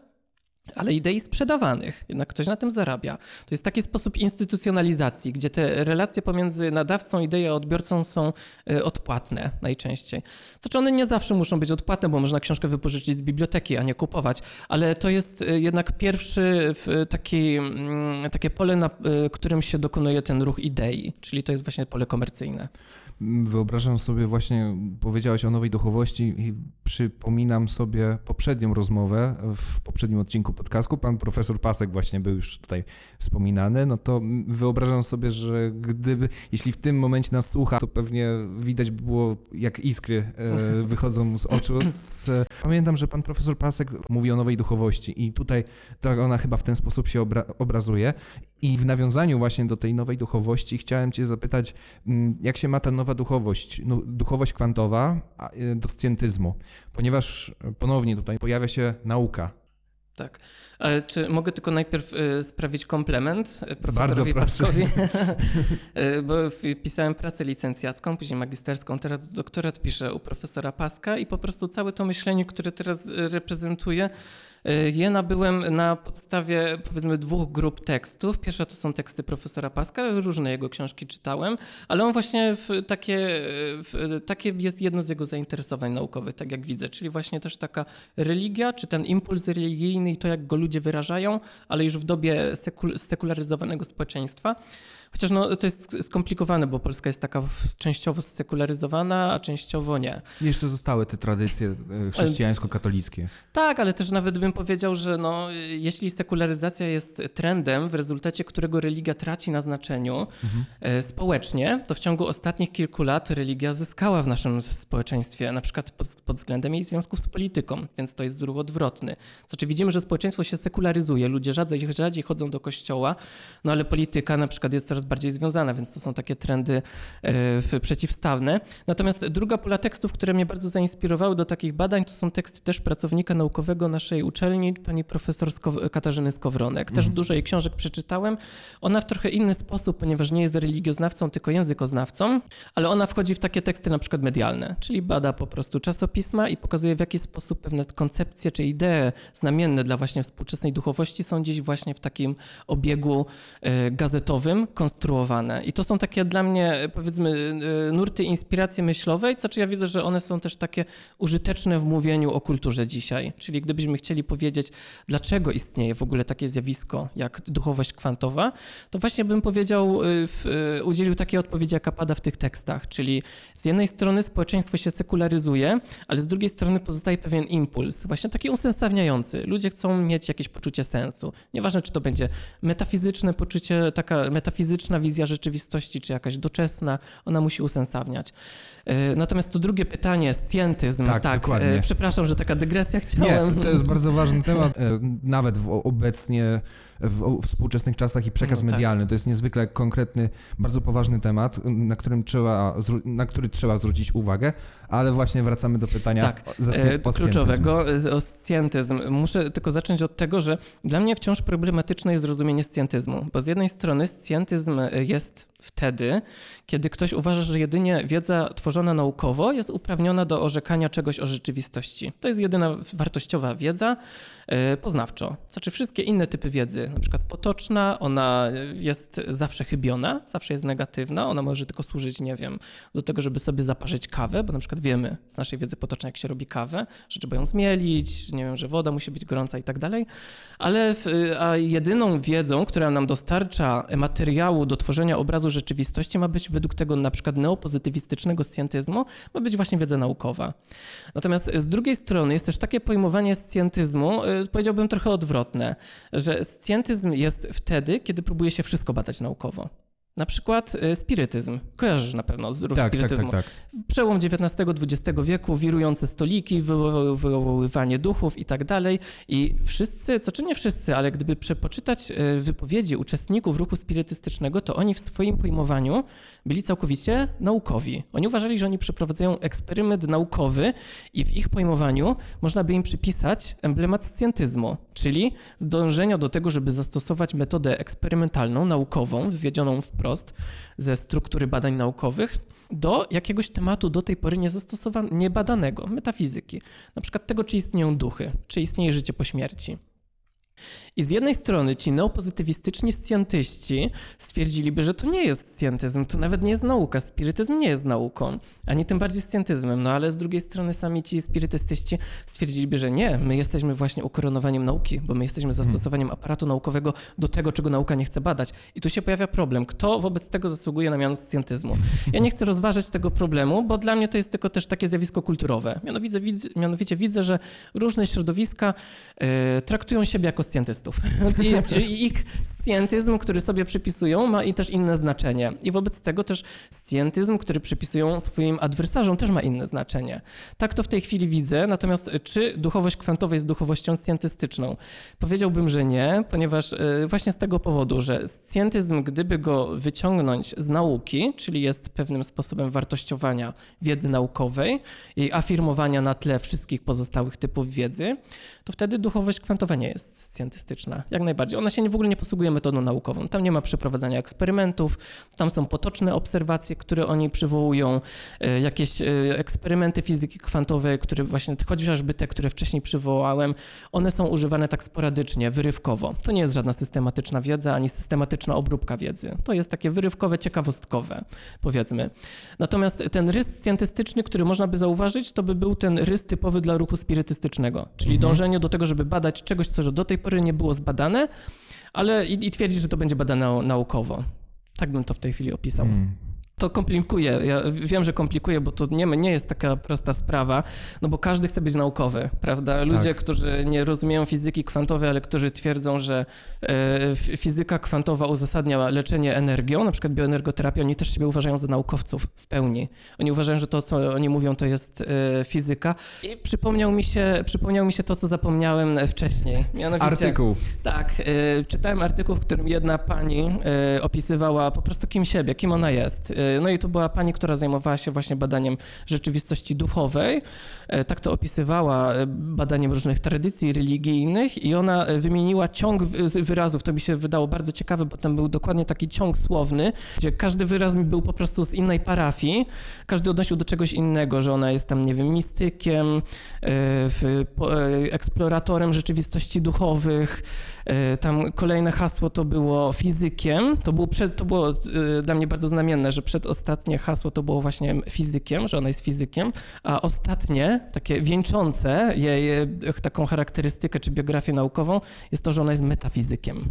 ale idei sprzedawanych. Jednak ktoś na tym zarabia. To jest taki sposób instytucjonalizacji, gdzie te relacje pomiędzy nadawcą idei a odbiorcą są e, odpłatne najczęściej. Znaczy one nie zawsze muszą być odpłatne, bo można książkę wypożyczyć z biblioteki, a nie kupować, ale to jest e, jednak pierwszy taki, mm, takie pole, na e, którym się dokonuje ten ruch idei, czyli to jest właśnie pole komercyjne. Wyobrażam sobie właśnie, powiedziałeś o nowej duchowości i przypominam sobie poprzednią rozmowę w poprzednim odcinku podcastu. Pan profesor Pasek właśnie był już tutaj wspominany. No to wyobrażam sobie, że gdyby, jeśli w tym momencie nas słucha, to pewnie widać by było, jak iskry e, <laughs> wychodzą z oczu. Z... Pamiętam, że pan profesor Pasek mówi o nowej duchowości i tutaj tak ona chyba w ten sposób się obra obrazuje. I w nawiązaniu właśnie do tej nowej duchowości chciałem cię zapytać, jak się ma ta nowa duchowość, no, duchowość kwantowa y, do scjentyzmu, ponieważ ponownie tutaj pojawia się nauka. Tak. Ale czy mogę tylko najpierw y, sprawić komplement y, profesorowi Paskowi? <laughs> <laughs> y, bo pisałem pracę licencjacką, później magisterską, teraz doktorat piszę u profesora Paska i po prostu całe to myślenie, które teraz reprezentuję, je nabyłem na podstawie powiedzmy dwóch grup tekstów. Pierwsza to są teksty profesora Paska, różne jego książki czytałem, ale on właśnie w takie, w takie jest jedno z jego zainteresowań naukowych, tak jak widzę, czyli właśnie też taka religia, czy ten impuls religijny i to, jak go ludzie wyrażają, ale już w dobie sekul sekularyzowanego społeczeństwa. Chociaż no, to jest skomplikowane, bo Polska jest taka częściowo sekularyzowana, a częściowo nie. Jeszcze zostały te tradycje e, chrześcijańsko-katolickie. Tak, ale też nawet bym powiedział, że no, jeśli sekularyzacja jest trendem, w rezultacie którego religia traci na znaczeniu mhm. E, społecznie, to w ciągu ostatnich kilku lat religia zyskała w naszym społeczeństwie, na przykład pod, pod względem jej związków z polityką, więc to jest ruch odwrotny. Znaczy widzimy, że społeczeństwo się sekularyzuje, ludzie rzadziej, rzadziej chodzą do kościoła, no ale polityka na przykład jest coraz coraz bardziej związane, więc to są takie trendy e, przeciwstawne. Natomiast druga pula tekstów, które mnie bardzo zainspirowały do takich badań, to są teksty też pracownika naukowego naszej uczelni, pani profesor Skow Katarzyny Skowronek. Też mhm. dużo jej książek przeczytałem. Ona w trochę inny sposób, ponieważ nie jest religioznawcą, tylko językoznawcą, ale ona wchodzi w takie teksty na przykład medialne, czyli bada po prostu czasopisma i pokazuje w jaki sposób pewne koncepcje czy idee znamienne dla właśnie współczesnej duchowości są gdzieś właśnie w takim obiegu e, gazetowym, skonstruowane. I to są takie dla mnie, powiedzmy, y, nurty inspiracji myślowej, co czy ja widzę, że one są też takie użyteczne w mówieniu o kulturze dzisiaj. Czyli gdybyśmy chcieli powiedzieć, dlaczego istnieje w ogóle takie zjawisko jak duchowość kwantowa, to właśnie bym powiedział, y, y, udzielił takiej odpowiedzi, jaka pada w tych tekstach. Czyli z jednej strony społeczeństwo się sekularyzuje, ale z drugiej strony pozostaje pewien impuls, właśnie taki usensowniający. Ludzie chcą mieć jakieś poczucie sensu. Nieważne, czy to będzie metafizyczne poczucie, taka metafizyczna historyczna wizja rzeczywistości, czy jakaś doczesna, ona musi usensowniać. E, natomiast to drugie pytanie, scjentyzm. Tak, tak dokładnie. E, przepraszam, że taka dygresja chciałem. Nie, to jest bardzo ważny temat, <laughs> e, nawet obecnie w współczesnych czasach i przekaz no, tak. medialny. To jest niezwykle konkretny, bardzo poważny temat, na, którym trzeba, na który trzeba zwrócić uwagę, ale właśnie wracamy do pytania tak, o kluczowego, o scjentyzm. Muszę tylko zacząć od tego, że dla mnie wciąż problematyczne jest zrozumienie scjentyzmu, bo z jednej strony scjentyzm jest wtedy, kiedy ktoś uważa, że jedynie wiedza tworzona naukowo jest uprawniona do orzekania czegoś o rzeczywistości. To jest jedyna wartościowa wiedza e, poznawczo. Znaczy wszystkie inne typy wiedzy, na przykład potoczna, ona jest zawsze chybiona, zawsze jest negatywna, ona może tylko służyć, nie wiem, do tego, żeby sobie zaparzyć kawę, bo na przykład wiemy z naszej wiedzy potocznej, jak się robi kawę, że trzeba ją zmielić, nie wiem, że woda musi być gorąca i tak dalej, ale a jedyną wiedzą, która nam dostarcza materiału do tworzenia obrazu rzeczywistości ma być według tego na przykład neopozytywistycznego scjentyzmu, ma być właśnie wiedza naukowa. Natomiast z drugiej strony jest też takie pojmowanie scjentyzmu, y, powiedziałbym trochę odwrotne, że scjentyzm jest wtedy, kiedy próbuje się wszystko badać naukowo. Na przykład y, spirytyzm. Kojarzysz na pewno z ruch tak, tak spirytyzmu. Tak, tak, tak. Przełom XIX-XX wieku, wirujące stoliki, wywoływanie duchów i tak dalej. I wszyscy, co czy nie wszyscy, ale gdyby przepoczytać y, wypowiedzi uczestników ruchu spirytystycznego, to oni w swoim pojmowaniu byli całkowicie naukowi. Oni uważali, że oni przeprowadzają eksperyment naukowy i w ich pojmowaniu można by im przypisać emblemat scjentyzmu, czyli zdążenia do tego, żeby zastosować metodę eksperymentalną, naukową, wywiedzioną w wprost ze struktury badań naukowych do jakiegoś tematu do tej pory niezastosowanego, niebadanego, metafizyki. Na przykład tego, czy istnieją duchy, czy istnieje życie po śmierci. I z jednej strony ci neopozytywistyczni scjantyści stwierdziliby, że to nie jest scjantyzm, to nawet nie jest nauka, spirytyzm nie jest nauką, ani tym bardziej scjantyzmem, no ale z drugiej strony sami ci spirytystyści stwierdziliby, że nie, my jesteśmy właśnie ukoronowaniem nauki, bo my jesteśmy zastosowaniem aparatu naukowego do tego, czego nauka nie chce badać. I tu się pojawia problem, kto wobec tego zasługuje na miano scjantyzmu. Ja nie chcę rozważać tego problemu, bo dla mnie to jest tylko też takie zjawisko kulturowe. Mianowicie, widzę, mianowicie widzę, że różne środowiska e, traktują siebie jako scjantystów. <laughs> I, I ich scjentyzm, który sobie przypisują, ma i też inne znaczenie. I wobec tego też scjentyzm, który przypisują swoim adwersarzom, też ma inne znaczenie. Tak to w tej chwili widzę, natomiast czy duchowość kwantowa jest duchowością scjentystyczną? Powiedziałbym, że nie, ponieważ e, właśnie z tego powodu, że scjentyzm, gdyby go wyciągnąć z nauki, czyli jest pewnym sposobem wartościowania wiedzy naukowej i afirmowania na tle wszystkich pozostałych typów wiedzy, to wtedy duchowość kwantowa nie jest scjentystyczna. Jak najbardziej. Ona się w ogóle nie posługuje metodą naukową. Tam nie ma przeprowadzania eksperymentów, tam są potoczne obserwacje, które oni przywołują, e, jakieś e, eksperymenty fizyki kwantowej, które właśnie, chociażby te, które wcześniej przywołałem, one są używane tak sporadycznie, wyrywkowo. To nie jest żadna systematyczna wiedza, ani systematyczna obróbka wiedzy. To jest takie wyrywkowe, ciekawostkowe, powiedzmy. Natomiast ten rys scjentystyczny, który można by zauważyć, to by był ten rys typowy dla ruchu spirytystycznego, czyli mhm. dążenie do tego, żeby badać czegoś, co do tej pory nie było zbadane, ale i, i że to będzie badane naukowo. Tak bym to w tej chwili opisał. Hmm. To komplikuje. Ja wiem, że komplikuje, bo to nie, nie jest taka prosta sprawa, no bo każdy chce być naukowy, prawda? Ludzie, tak. którzy nie rozumieją fizyki kwantowej, ale którzy twierdzą, że e, fizyka kwantowa uzasadnia leczenie energią, na przykład bioenergoterapia, oni też siebie uważają za naukowców w pełni. Oni uważają, że to, co oni mówią, to jest e, fizyka. I przypomniał mi się, przypomniał mi się to, co zapomniałem wcześniej. Mianowicie, artykuł. Tak. E, czytałem artykuł, w którym jedna pani opisywała po prostu kim siebie, kim ona jest no i to była pani, która zajmowała się właśnie badaniem rzeczywistości duchowej. E, tak to opisywała, e, badaniem różnych tradycji religijnych i ona e, wymieniła ciąg wyrazów. To mi się wydało bardzo ciekawe, bo tam był dokładnie taki ciąg słowny, gdzie każdy wyraz był po prostu z innej parafii, każdy odnosił do czegoś innego, że ona jest tam, nie wiem, mistykiem, eksploratorem rzeczywistości duchowych. Tam kolejne hasło to było fizykiem. To było, przed, to było dla mnie bardzo znamienne, że przedostatnie hasło to było właśnie fizykiem, że ona jest fizykiem, a ostatnie, takie wieńczące jej taką charakterystykę czy biografię naukową jest to, że ona jest metafizykiem.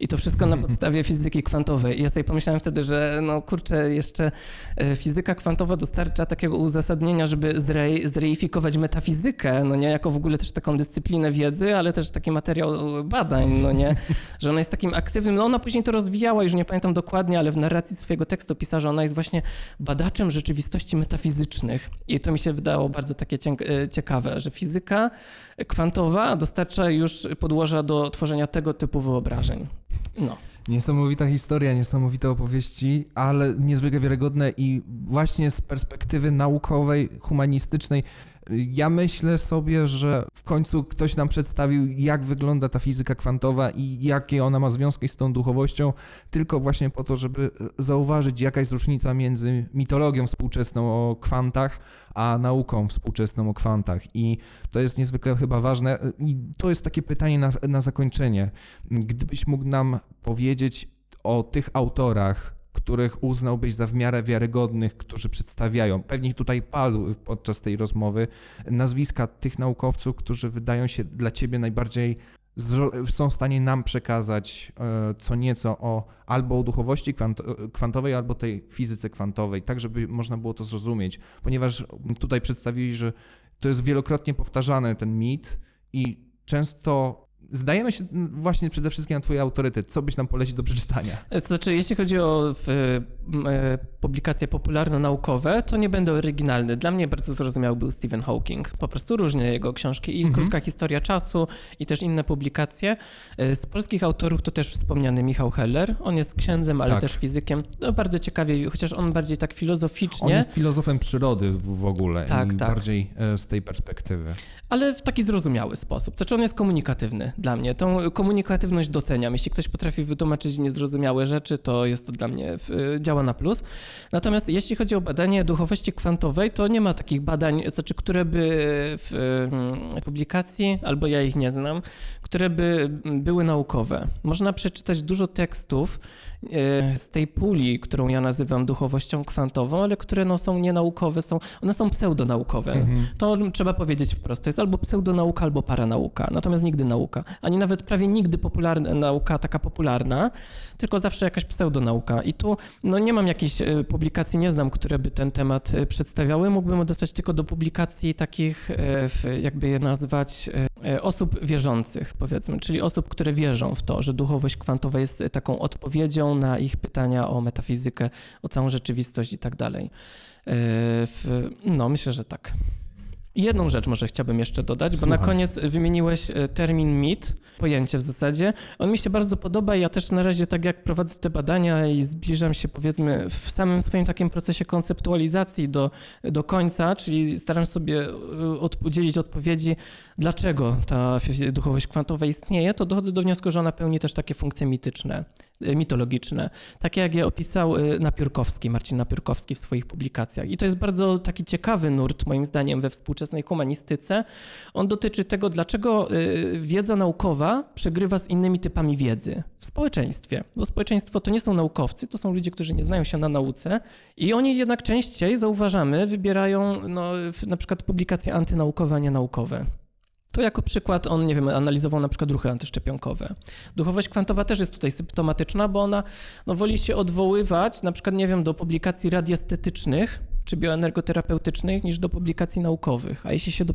I to wszystko na <laughs> podstawie fizyki kwantowej. I ja sobie pomyślałem wtedy, że no kurczę, jeszcze e, fizyka kwantowa dostarcza takiego uzasadnienia, żeby zre, zreifikować metafizykę, no nie, jako w ogóle też taką dyscyplinę wiedzy, ale też taki materiał badań, no nie, że ona jest takim aktywnym, no ona później to rozwijała, już nie pamiętam dokładnie, ale w narracji swojego tekstu pisała, że ona jest właśnie badaczem rzeczywistości metafizycznych. I to mi się wydało bardzo takie e, ciekawe, że fizyka kwantowa dostarcza już podłoża do tworzenia tego typu wyobrażeń. No. Niesamowita historia, niesamowite opowieści, ale niezwykle wiarygodne i właśnie z perspektywy naukowej, humanistycznej ja myślę sobie, że w końcu ktoś nam przedstawił, jak wygląda ta fizyka kwantowa i jakie ona ma związki z tą duchowością, tylko właśnie po to, żeby zauważyć, jaka jest różnica między mitologią współczesną o kwantach, a nauką współczesną o kwantach. I to jest niezwykle chyba ważne. I to jest takie pytanie na, na zakończenie. Gdybyś mógł nam powiedzieć o tych autorach, których uznałbyś za w miarę wiarygodnych, którzy przedstawiają, pewnie tutaj padł podczas tej rozmowy, nazwiska tych naukowców, którzy wydają się dla ciebie najbardziej są w stanie nam przekazać e, co nieco o albo o duchowości kwantowej, albo tej fizyce kwantowej, tak żeby można było to zrozumieć, ponieważ tutaj przedstawili, że to jest wielokrotnie powtarzany ten mit i często zdajemy się właśnie przede wszystkim na twój autorytet. Co byś nam polecił do przeczytania? To znaczy, jeśli chodzi o w, e, publikacje popularno-naukowe, to nie będę oryginalny. Dla mnie bardzo zrozumiały był Stephen Hawking. Po prostu różne jego książki i mhm. Krótka historia czasu i też inne publikacje. E, z polskich autorów to też wspomniany Michał Heller. On jest księdzem, ale tak. też fizykiem. No, bardzo ciekawie, chociaż on bardziej tak filozoficznie. On jest filozofem przyrody w, ogóle tak, tak. bardziej e, z tej perspektywy. Ale w taki zrozumiały sposób. Znaczy on jest komunikatywny dla mnie. Tą komunikatywność doceniam. Jeśli ktoś potrafi wytłumaczyć niezrozumiałe rzeczy, to jest to dla mnie działa na plus. Natomiast jeśli chodzi o badanie duchowości kwantowej, to nie ma takich badań, znaczy, które by w mm, publikacji, albo ja ich nie znam, które by były naukowe. Można przeczytać dużo tekstów z tej puli, którą ja nazywam duchowością kwantową, ale które no, są nienaukowe, są, one są pseudonaukowe. Mhm. To trzeba powiedzieć wprost. To jest albo pseudonauka, albo paranauka. Natomiast nigdy nauka. Ani nawet prawie nigdy popularna nauka, taka popularna, tylko zawsze jakaś pseudonauka. I tu no, nie mam jakiejś e, publikacji, nie znam, które by ten temat e, przedstawiały. Mógłbym odesłać tylko do publikacji takich, jakby je nazwać, osób wierzących powiedzmy, czyli osób, które wierzą w to, że duchowość kwantowa jest taką odpowiedzią na ich pytania o metafizykę, o całą rzeczywistość i tak dalej. E, no, myślę, że tak. Jedną rzecz może chciałbym jeszcze dodać, Słucham. bo na koniec wymieniłeś e, termin mit, pojęcie w zasadzie. On mi się bardzo podoba i ja też na razie tak jak prowadzę te badania i zbliżam się powiedzmy w samym swoim takim procesie konceptualizacji do, do końca, czyli staram sobie e, od, udzielić odpowiedzi, dlaczego ta duchowość kwantowa istnieje, to dochodzę do wniosku, że ona pełni też takie funkcje mityczne. Y, mitologiczne, takie jak je opisał y, Napiórkowski, Marcin Napiórkowski w swoich publikacjach. I to jest bardzo taki ciekawy nurt, moim zdaniem, we współczesnej humanistyce. On dotyczy tego, dlaczego y, wiedza naukowa przegrywa z innymi typami wiedzy w społeczeństwie. Bo społeczeństwo to nie są naukowcy, to są ludzie, którzy nie znają się na nauce i oni jednak częściej, zauważamy, wybierają no, na przykład publikacje antynaukowe, a nie naukowe. To jako przykład on, nie wiem, analizował na przykład ruchy antyszczepionkowe. Duchowość kwantowa też jest tutaj symptomatyczna, bo ona no, woli się odwoływać na przykład, nie wiem, do publikacji radiestetycznych, czy bioenergoterapeutycznych niż do publikacji naukowych. A jeśli się do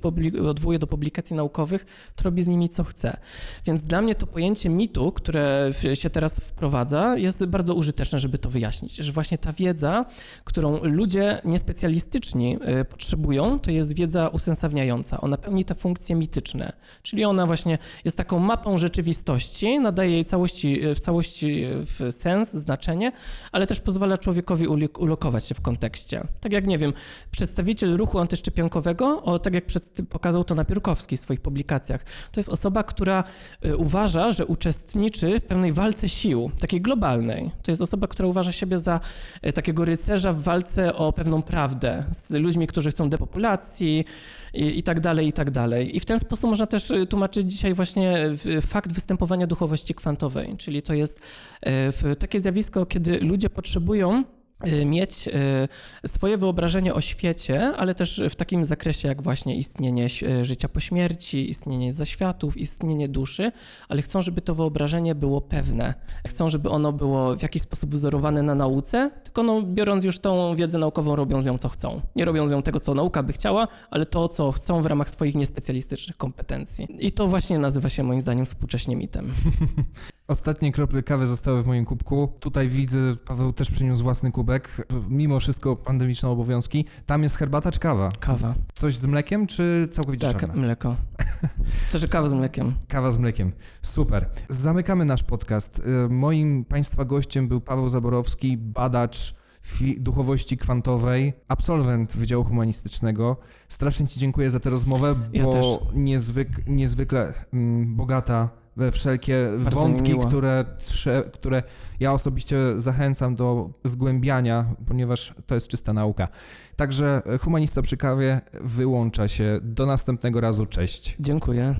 odwołuje do publikacji naukowych, to robi z nimi co chce. Więc dla mnie to pojęcie mitu, które się teraz wprowadza, jest bardzo użyteczne, żeby to wyjaśnić, że właśnie ta wiedza, którą ludzie niespecjalistyczni y, potrzebują, to jest wiedza usensowniająca. Ona pełni te funkcje mityczne, czyli ona właśnie jest taką mapą rzeczywistości, nadaje jej całości, w całości w sens, znaczenie, ale też pozwala człowiekowi ulokować się w kontekście. Tak jak, nie wiem, przedstawiciel ruchu antyszczepionkowego, o, tak jak przed, pokazał to Napiórkowski w swoich publikacjach, to jest osoba, która y, uważa, że uczestniczy w pewnej walce sił, takiej globalnej. To jest osoba, która uważa siebie za y, takiego rycerza w walce o pewną prawdę z ludźmi, którzy chcą depopulacji i, i tak dalej, i tak dalej. I w ten sposób można też y, tłumaczyć dzisiaj właśnie fakt występowania duchowości kwantowej, czyli to jest takie zjawisko, kiedy ludzie potrzebują mieć y, swoje wyobrażenie o świecie, ale też w takim zakresie jak właśnie istnienie y, życia po śmierci, istnienie zaświatów, istnienie duszy, ale chcą, żeby to wyobrażenie było pewne. Chcą, żeby ono było w jakiś sposób wzorowane na nauce, tylko no, biorąc już tą wiedzę naukową, robią z nią co chcą. Nie robią z nią tego, co nauka by chciała, ale to, co chcą w ramach swoich niespecjalistycznych kompetencji. I to właśnie nazywa się moim zdaniem współcześnie mitem. <laughs> Ostatnie krople kawy zostały w moim kubku. Tutaj widzę, Paweł też przyniósł własny kubek. Mimo wszystko pandemiczne obowiązki. Tam jest herbata czy kawa? Kawa. Coś z mlekiem czy całkowicie Tak, czarne? mleko. Znaczy kawa z mlekiem. Kawa z mlekiem. Super. Zamykamy nasz podcast. Y, moim Państwa gościem był Paweł Zaborowski, badacz duchowości kwantowej, absolwent Wydziału Humanistycznego. Strasznie Ci dziękuję za tę rozmowę, ja bo niezwyk, niezwykle mm, bogata we wszelkie Bardzo wątki, które, które ja osobiście zachęcam do zgłębiania, ponieważ to jest czysta nauka. Także humanista przy kawie wyłącza się. Do następnego razu. Cześć. Dziękuję.